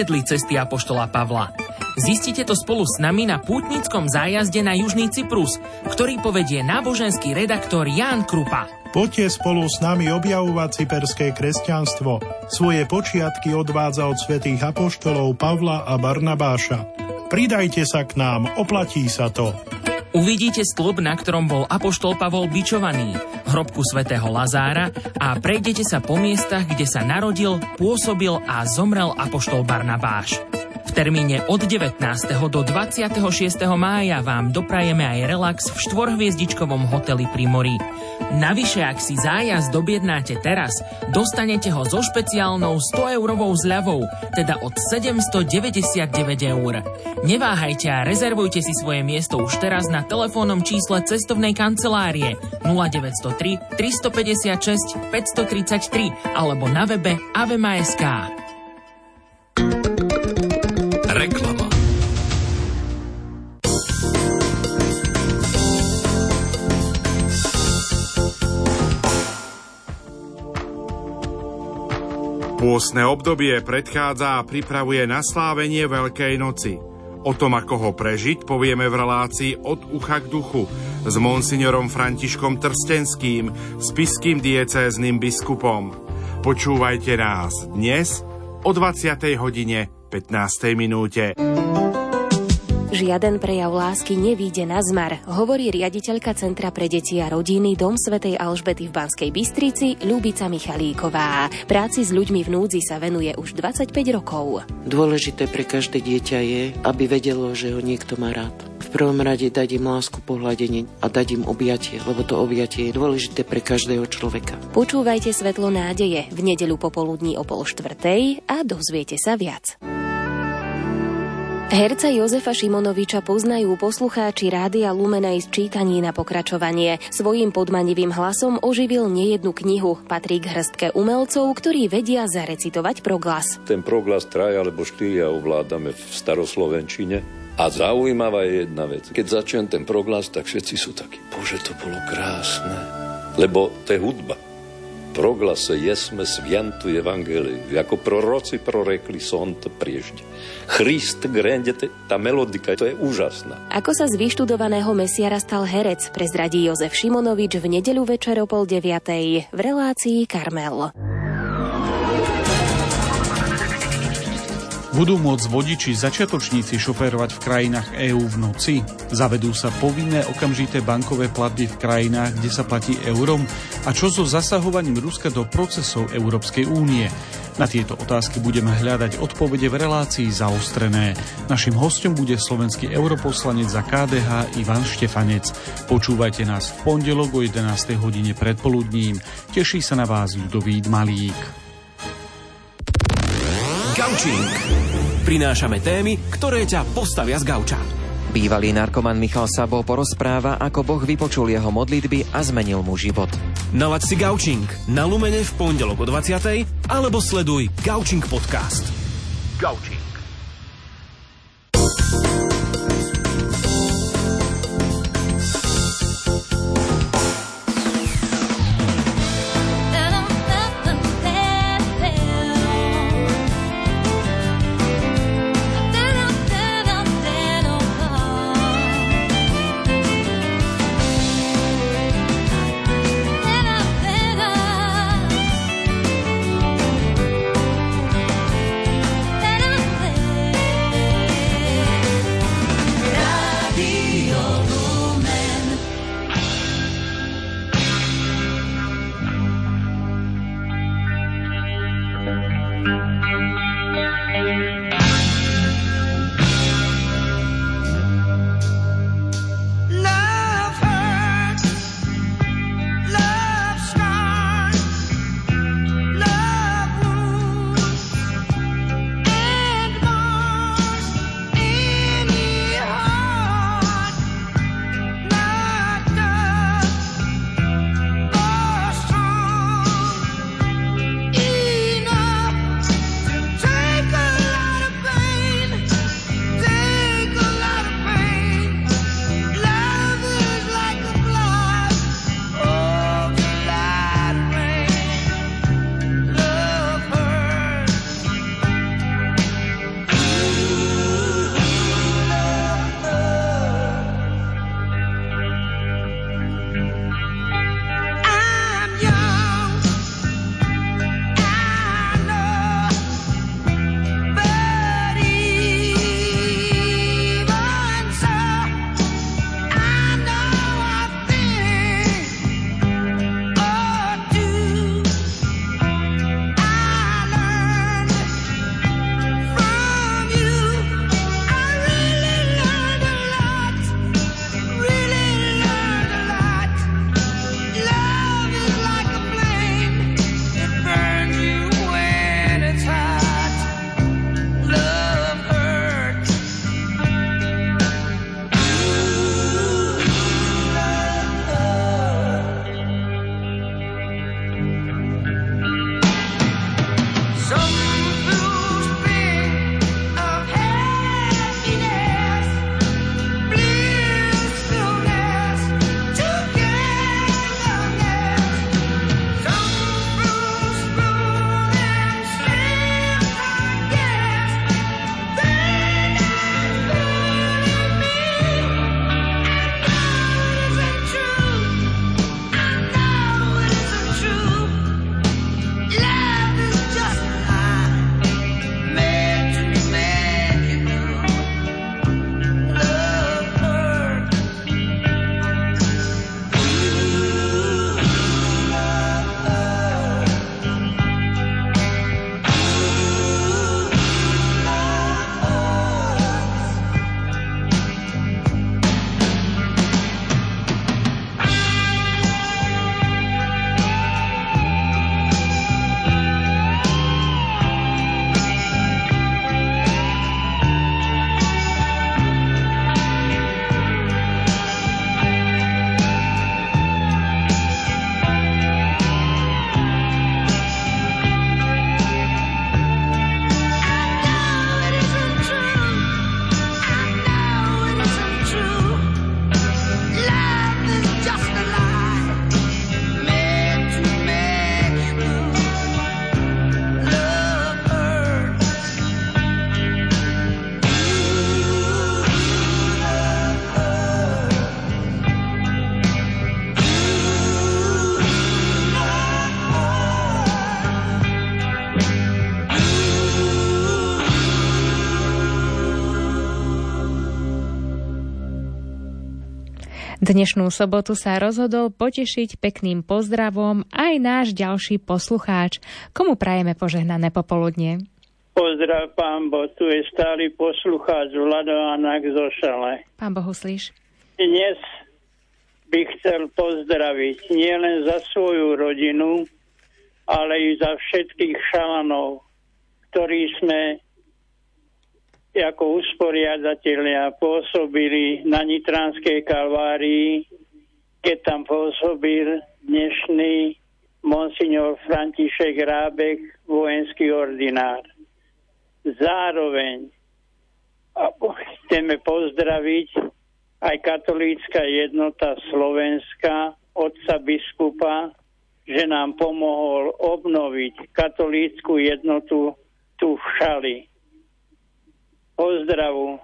Speaker 23: neviedli cesty Apoštola Pavla. Zistite to spolu s nami na pútnickom zájazde na Južný Cyprus, ktorý povedie náboženský redaktor Ján Krupa.
Speaker 24: Poďte spolu s nami objavovať cyperské kresťanstvo. Svoje počiatky odvádza od svätých apoštolov Pavla a Barnabáša. Pridajte sa k nám, oplatí sa to.
Speaker 23: Uvidíte stĺp, na ktorom bol apoštol Pavol bičovaný hrobku svätého Lazára a prejdete sa po miestach, kde sa narodil, pôsobil a zomrel apoštol Barnabáš. V termíne od 19. do 26. mája vám doprajeme aj relax v štvorhviezdičkovom hoteli pri mori. Navyše, ak si zájazd objednáte teraz, dostanete ho so špeciálnou 100 eurovou zľavou, teda od 799 eur. Neváhajte a rezervujte si svoje miesto už teraz na telefónnom čísle cestovnej kancelárie 0903 356 533 alebo na webe avema.sk.
Speaker 15: Pôstne obdobie predchádza a pripravuje na slávenie Veľkej noci. O tom, ako ho prežiť, povieme v relácii od ucha k duchu s monsignorom Františkom Trstenským, spiským diecézným biskupom. Počúvajte nás dnes o 20. hodine 15. minúte.
Speaker 16: Žiaden prejav lásky nevíde na zmar, hovorí riaditeľka Centra pre deti a rodiny Dom Svetej Alžbety v Banskej Bystrici Ľubica Michalíková. Práci s ľuďmi v núdzi sa venuje už 25 rokov.
Speaker 17: Dôležité pre každé dieťa je, aby vedelo, že ho niekto má rád. V prvom rade dať im lásku pohľadenie a dať im objatie, lebo to objatie je dôležité pre každého človeka.
Speaker 16: Počúvajte Svetlo nádeje v nedeľu popoludní o pol štvrtej a dozviete sa viac. Herca Jozefa Šimonoviča poznajú poslucháči Rádia Lumen aj z čítaní na pokračovanie. Svojím podmanivým hlasom oživil nejednu knihu. Patrí k hrstke umelcov, ktorí vedia zarecitovať proglas.
Speaker 18: Ten proglas traja alebo štyria ovládame v staroslovenčine. A zaujímavá je jedna vec. Keď začnem ten proglas, tak všetci sú takí, bože, to bolo krásne. Lebo to je hudba. Proglase jesme sviantu evangelii. Ako proroci prorekli son to priežde. Christ grendete, tá melodika, to je úžasná.
Speaker 16: Ako sa z vyštudovaného mesiara stal herec, prezradí Jozef Šimonovič v nedeľu večer o pol deviatej v relácii Karmel.
Speaker 19: Budú môcť vodiči začiatočníci šoférovať v krajinách EÚ v noci? Zavedú sa povinné okamžité bankové platby v krajinách, kde sa platí eurom? A čo so zasahovaním Ruska do procesov Európskej únie? Na tieto otázky budeme hľadať odpovede v relácii zaostrené. Našim hostom bude slovenský europoslanec za KDH Ivan Štefanec. Počúvajte nás v pondelok o 11. hodine predpoludním. Teší sa na vás Ľudovít Malík.
Speaker 13: Gaučing. Prinášame témy, ktoré ťa postavia z gauča.
Speaker 20: Bývalý narkoman Michal Sabo porozpráva, ako Boh vypočul jeho modlitby a zmenil mu život.
Speaker 13: Nalaď si Gaučing na Lumene v pondelok o 20. alebo sleduj Gaučing podcast. Gaučing.
Speaker 3: Dnešnú sobotu sa rozhodol potešiť pekným pozdravom aj náš ďalší poslucháč. Komu prajeme požehnané popoludne?
Speaker 25: Pozdrav, pán Bo, tu je stály poslucháč Vlado Anak zo Šale.
Speaker 3: Pán Bohuslíš.
Speaker 25: Dnes by chcel pozdraviť nielen za svoju rodinu, ale i za všetkých šalanov, ktorí sme ako usporiadatelia pôsobili na Nitranskej kalvárii, keď tam pôsobil dnešný monsignor František Rábek, vojenský ordinár. Zároveň chceme pozdraviť aj katolícka jednota Slovenska, otca biskupa, že nám pomohol obnoviť katolícku jednotu tu v Šali pozdravu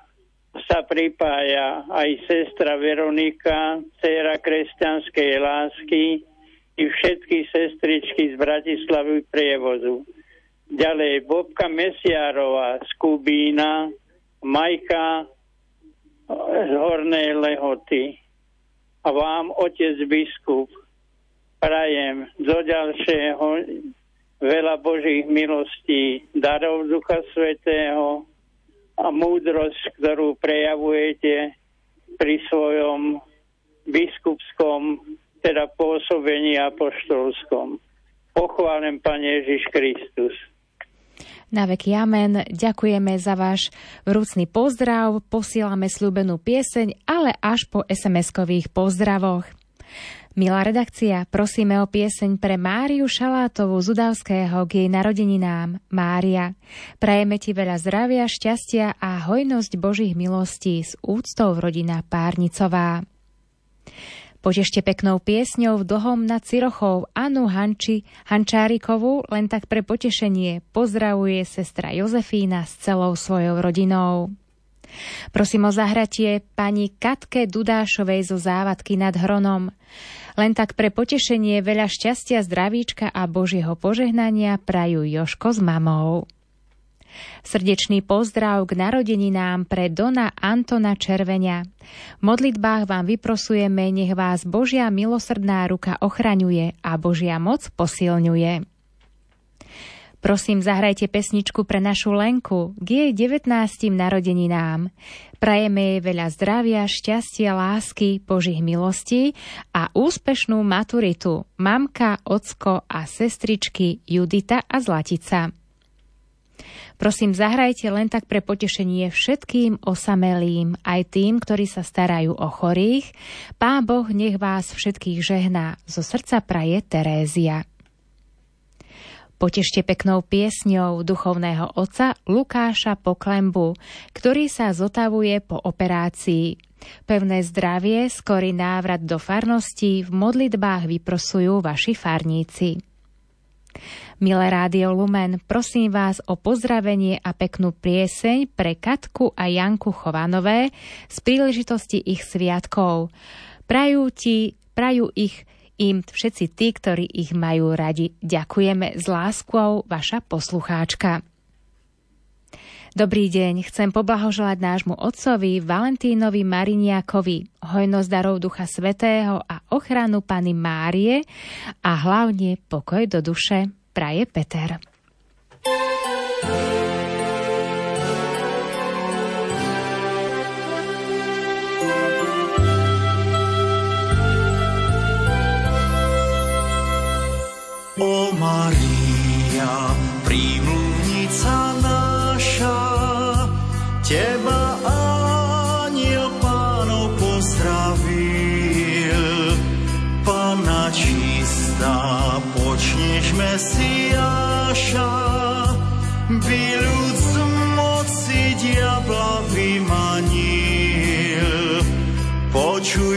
Speaker 25: sa pripája aj sestra Veronika, dcera kresťanskej lásky i všetky sestričky z Bratislavy prievozu. Ďalej Bobka Mesiárová z Kubína, Majka z Hornej Lehoty. A vám, otec biskup, prajem do ďalšieho veľa Božích milostí, darov Ducha Svetého, a múdrosť, ktorú prejavujete pri svojom biskupskom, teda pôsobení apoštolskom. Pochválen Pane Ježiš Kristus.
Speaker 3: Na vek amen. Ďakujeme za váš vrúcný pozdrav, posielame slúbenú pieseň, ale až po SMS-kových pozdravoch. Milá redakcia, prosíme o pieseň pre Máriu Šalátovú z Udavského k jej narodeninám. Mária, prajeme ti veľa zdravia, šťastia a hojnosť Božích milostí s úctou rodina Párnicová. Potešte peknou piesňou v dlhom nad Cirochou Anu Hanči, Hančárikovú len tak pre potešenie pozdravuje sestra Jozefína s celou svojou rodinou. Prosím o zahratie pani Katke Dudášovej zo závadky nad Hronom. Len tak pre potešenie veľa šťastia, zdravíčka a Božieho požehnania prajú Joško s mamou. Srdečný pozdrav k narodeninám pre Dona Antona Červenia. V modlitbách vám vyprosujeme, nech vás Božia milosrdná ruka ochraňuje a Božia moc posilňuje. Prosím, zahrajte pesničku pre našu Lenku k jej 19. narodeninám. Prajeme jej veľa zdravia, šťastia, lásky, Božích milostí a úspešnú maturitu mamka, ocko a sestričky Judita a Zlatica. Prosím, zahrajte len tak pre potešenie všetkým osamelým, aj tým, ktorí sa starajú o chorých. Pán Boh nech vás všetkých žehná. Zo srdca praje Terézia. Potešte peknou piesňou duchovného oca Lukáša Poklembu, ktorý sa zotavuje po operácii. Pevné zdravie, skorý návrat do farnosti v modlitbách vyprosujú vaši farníci. Milé Rádio Lumen, prosím vás o pozdravenie a peknú prieseň pre Katku a Janku Chovanové z príležitosti ich sviatkov. Prajú, ti, prajú ich im všetci tí, ktorí ich majú radi. Ďakujeme s láskou, vaša poslucháčka. Dobrý deň, chcem poblahoželať nášmu otcovi Valentínovi Mariniakovi, hojnosť darov Ducha Svetého a ochranu Pany Márie a hlavne pokoj do duše, praje Peter.
Speaker 4: O Maria, prímluvnica naša, teba aniel pánov pozdravil. Pana čistá, počneš Mesiáša, by ľud z moci diabla vymanil. Počuj,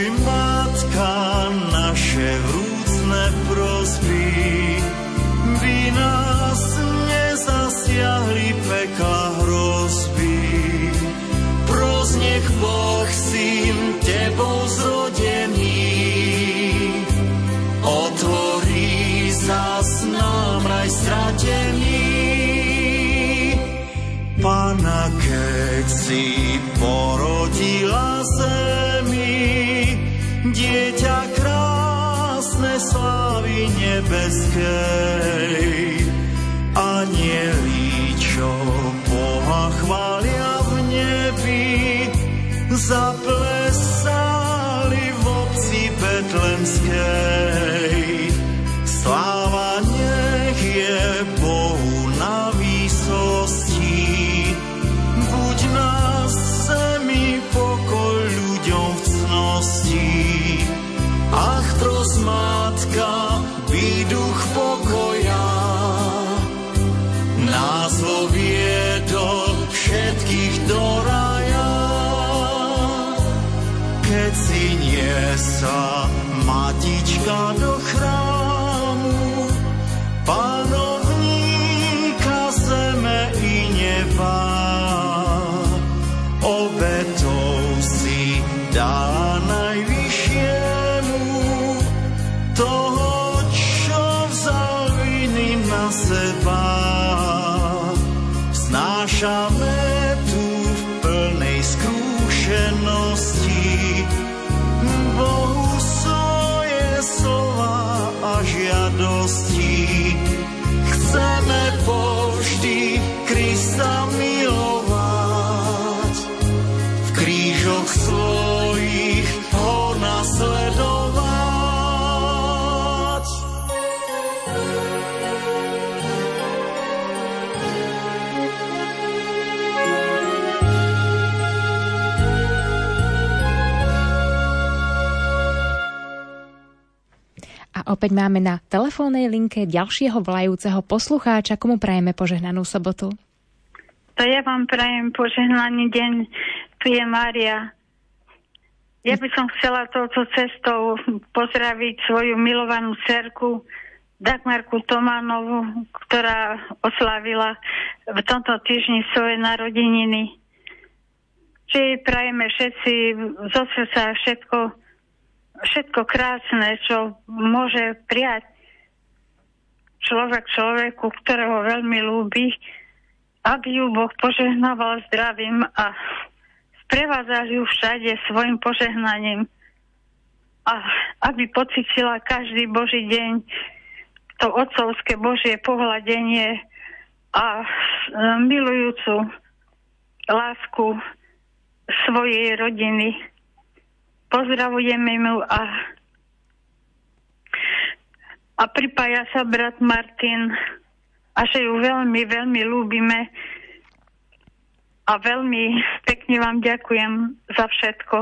Speaker 4: si porodila zemi, dieťa krásne slávy nebeskej. Anieli, čo Boha chvália v nebi, zaplesali v obci Betlemskej. Matička
Speaker 3: opäť máme na telefónnej linke ďalšieho volajúceho poslucháča, komu prajeme požehnanú sobotu.
Speaker 26: To ja vám prajem požehnaný deň. Tu je Mária. Ja by som chcela touto cestou pozdraviť svoju milovanú cerku Dagmarku Tománovu, ktorá oslávila v tomto týždni svoje narodeniny. Jej prajeme všetci zo srdca všetko, všetko krásne, čo môže prijať človek človeku, ktorého veľmi ľúbi, aby ju Boh požehnával zdravím a sprevádzal ju všade svojim požehnaním a aby pocitila každý Boží deň to otcovské Božie pohľadenie a e, milujúcu lásku svojej rodiny. Pozdravujeme mu a a pripája sa brat Martin a že ju veľmi, veľmi ľúbime a veľmi pekne vám ďakujem za všetko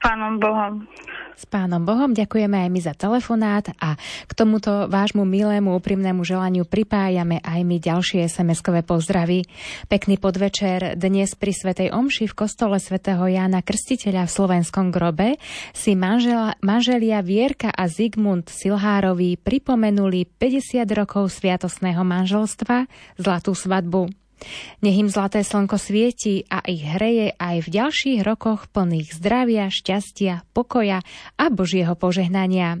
Speaker 26: Pánom Bohom.
Speaker 3: S pánom Bohom ďakujeme aj my za telefonát a k tomuto vášmu milému úprimnému želaniu pripájame aj my ďalšie SMS-kové pozdravy. Pekný podvečer dnes pri Svetej Omši v kostole svätého Jána Krstiteľa v slovenskom grobe si manžela, manželia Vierka a Zigmund Silhárovi pripomenuli 50 rokov sviatosného manželstva, zlatú svadbu. Nech im zlaté slnko svieti a ich hreje aj v ďalších rokoch plných zdravia, šťastia, pokoja a Božieho požehnania.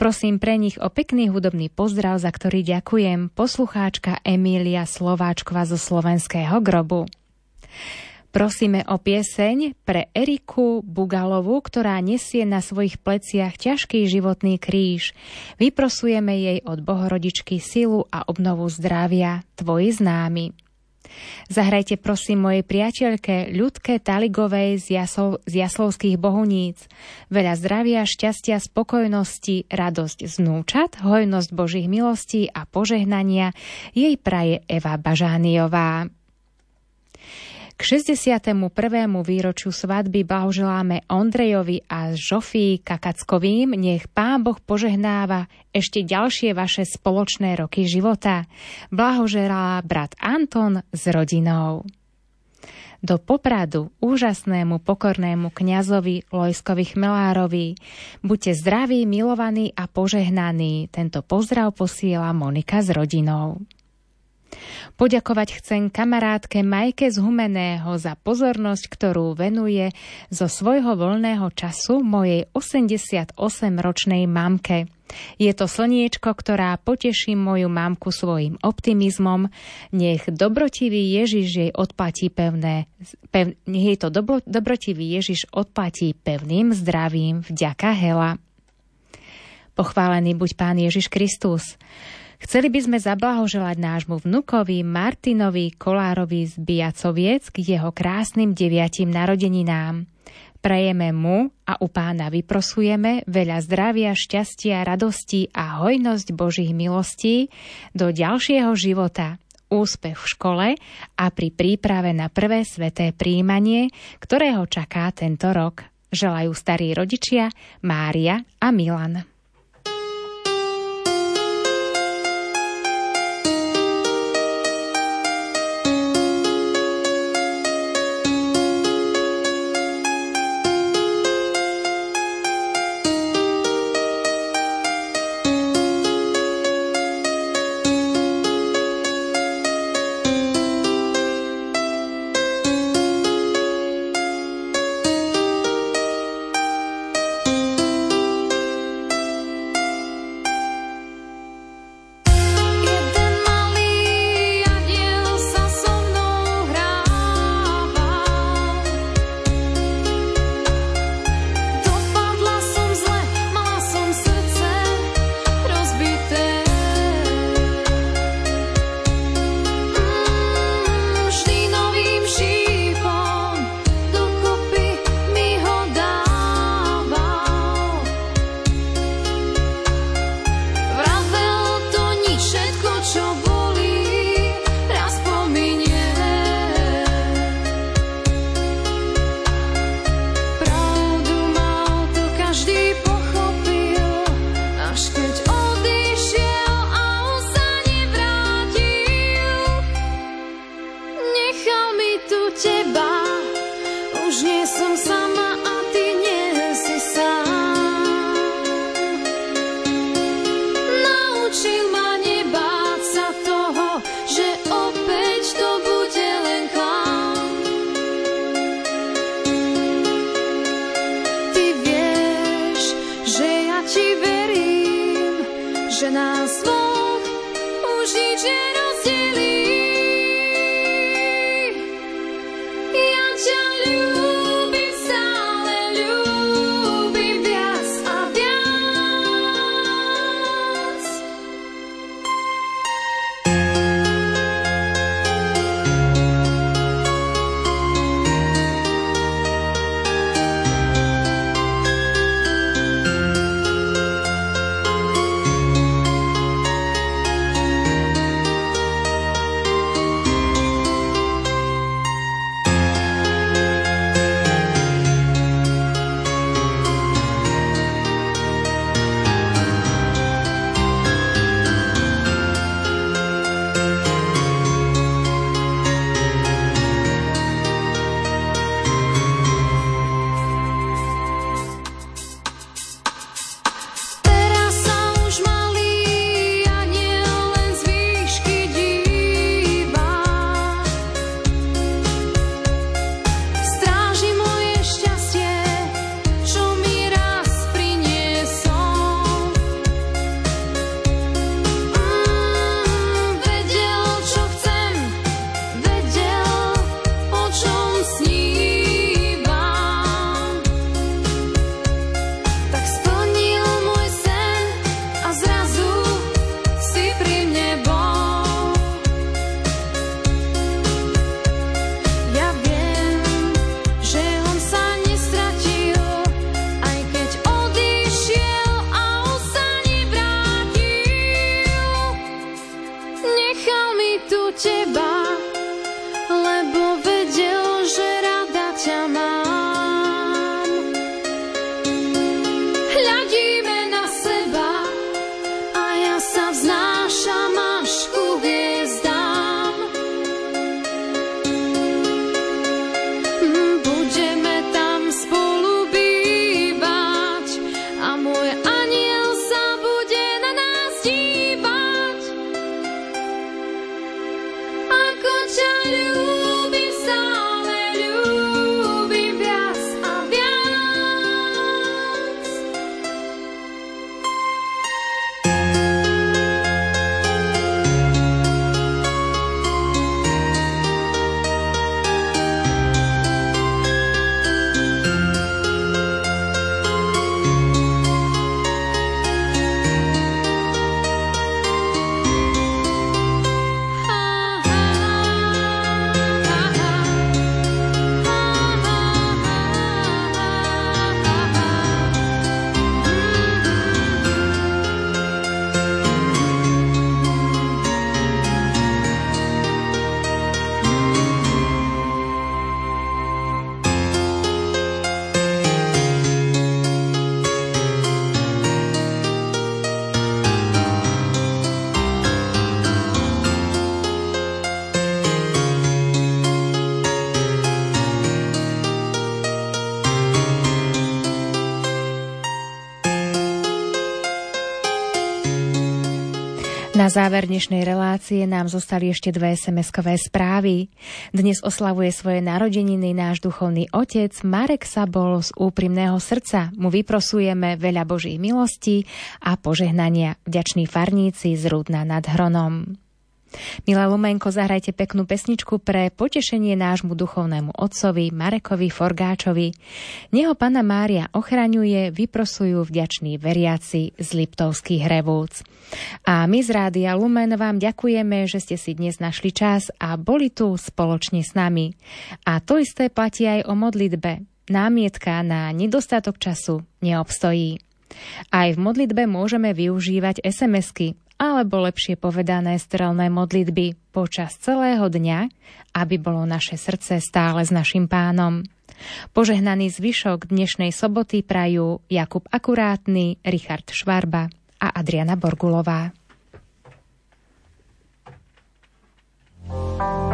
Speaker 3: Prosím pre nich o pekný hudobný pozdrav, za ktorý ďakujem poslucháčka Emília Slováčkova zo slovenského grobu. Prosíme o pieseň pre Eriku Bugalovu, ktorá nesie na svojich pleciach ťažký životný kríž. Vyprosujeme jej od Bohorodičky silu a obnovu zdravia. Tvoji známi. Zahrajte prosím mojej priateľke Ľudke Taligovej z, Jasol, z Jaslovských bohuníc. Veľa zdravia, šťastia, spokojnosti, radosť z núčat, hojnosť Božích milostí a požehnania jej praje Eva Bažániová. K 61. výročiu svadby blahoželáme Ondrejovi a Žofii Kakackovým. Nech Pán Boh požehnáva ešte ďalšie vaše spoločné roky života. Blahoželá brat Anton s rodinou. Do Popradu úžasnému pokornému kňazovi Lojskovi Chmelárovi. Buďte zdraví, milovaní a požehnaní. Tento pozdrav posiela Monika s rodinou.
Speaker 10: Poďakovať chcem kamarátke Majke z Humeného za pozornosť, ktorú venuje zo svojho voľného času mojej 88-ročnej mamke. Je to slniečko, ktorá poteší moju mamku svojim optimizmom. Nech dobrotivý Ježiš jej odplatí pevné, pev, nech jej to dobro, dobrotivý Ježiš odplatí pevným zdravím. Vďaka Hela. Pochválený buď Pán Ježiš Kristus. Chceli by sme zablahoželať nášmu vnukovi Martinovi Kolárovi z Biacoviec k jeho krásnym deviatim narodeninám. Prejeme mu a u pána vyprosujeme veľa zdravia, šťastia, radosti a hojnosť Božích milostí do ďalšieho života, úspech v škole a pri príprave na prvé sveté príjmanie, ktorého čaká tento rok. Želajú starí rodičia Mária a Milan.
Speaker 3: Záver dnešnej relácie nám zostali ešte dve SMS-kové správy. Dnes oslavuje svoje narodeniny náš duchovný otec Marek Sabol z úprimného srdca. Mu vyprosujeme veľa Božích milostí a požehnania. Vďační farníci z Rudna nad Hronom. Milá Lumenko, zahrajte peknú pesničku pre potešenie nášmu duchovnému otcovi Marekovi Forgáčovi. Neho Pana Mária ochraňuje, vyprosujú vďační veriaci z Liptovských hrevúc. A my z Rádia Lumen vám ďakujeme, že ste si dnes našli čas a boli tu spoločne s nami. A to isté platí aj o modlitbe. Námietka na nedostatok času neobstojí. Aj v modlitbe môžeme využívať SMS-ky, alebo lepšie povedané strelné modlitby počas celého dňa, aby bolo naše srdce stále s našim pánom. Požehnaný zvyšok dnešnej soboty prajú Jakub Akurátny, Richard Švarba a Adriana Borgulová. thank you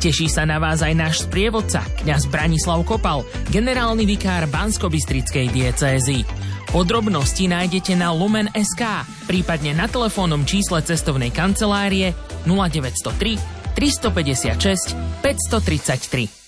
Speaker 23: Teší sa na vás aj náš sprievodca, kňaz Branislav Kopal, generálny vikár Bansko-Bistrickej diecézy. Podrobnosti nájdete na Lumen.sk, prípadne na telefónnom čísle cestovnej kancelárie 0903 356 533.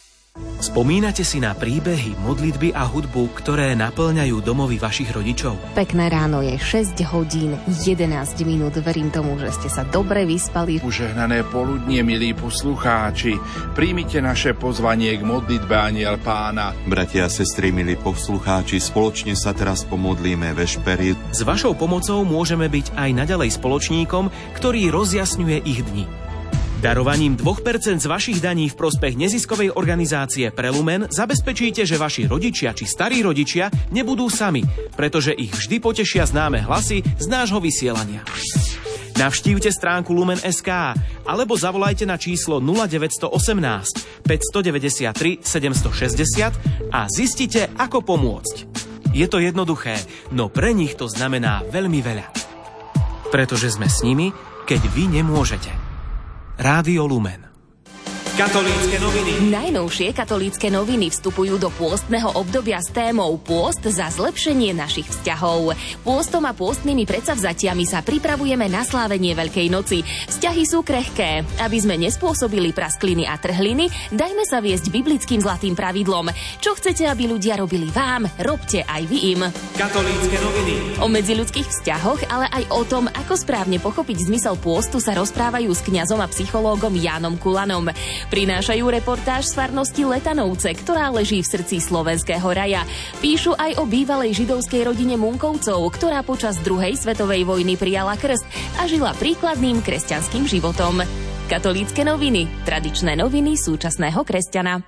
Speaker 13: Spomínate si na príbehy, modlitby a hudbu, ktoré naplňajú domovy vašich rodičov?
Speaker 27: Pekné ráno je 6 hodín 11 minút. Verím tomu, že ste sa dobre vyspali.
Speaker 28: Užehnané poludnie, milí poslucháči. Príjmite naše pozvanie k modlitbe Aniel Pána.
Speaker 29: Bratia a sestry, milí poslucháči, spoločne sa teraz pomodlíme vešpery.
Speaker 13: S vašou pomocou môžeme byť aj naďalej spoločníkom, ktorý rozjasňuje ich dni. Darovaním 2% z vašich daní v prospech neziskovej organizácie Prelumen zabezpečíte, že vaši rodičia či starí rodičia nebudú sami, pretože ich vždy potešia známe hlasy z nášho vysielania. Navštívte stránku Lumen.sk alebo zavolajte na číslo 0918 593 760 a zistite, ako pomôcť. Je to jednoduché, no pre nich to znamená veľmi veľa. Pretože sme s nimi, keď vy nemôžete. Rádio Lumen.
Speaker 16: Katolícke noviny. Najnovšie katolícke noviny vstupujú do pôstneho obdobia s témou Pôst za zlepšenie našich vzťahov. Pôstom a pôstnymi predsavzatiami sa pripravujeme na slávenie Veľkej noci. Vzťahy sú krehké. Aby sme nespôsobili praskliny a trhliny, dajme sa viesť biblickým zlatým pravidlom. Čo chcete, aby ľudia robili vám, robte aj vy im.
Speaker 13: Katolícke noviny.
Speaker 16: O medziľudských vzťahoch, ale aj o tom, ako správne pochopiť zmysel pôstu sa rozprávajú s kňazom a psychológom Jánom Kulanom. Prinášajú reportáž z farnosti Letanovce, ktorá leží v srdci slovenského raja. Píšu aj o bývalej židovskej rodine Munkovcov, ktorá počas druhej svetovej vojny prijala krst a žila príkladným kresťanským životom. Katolícke noviny. Tradičné noviny súčasného kresťana.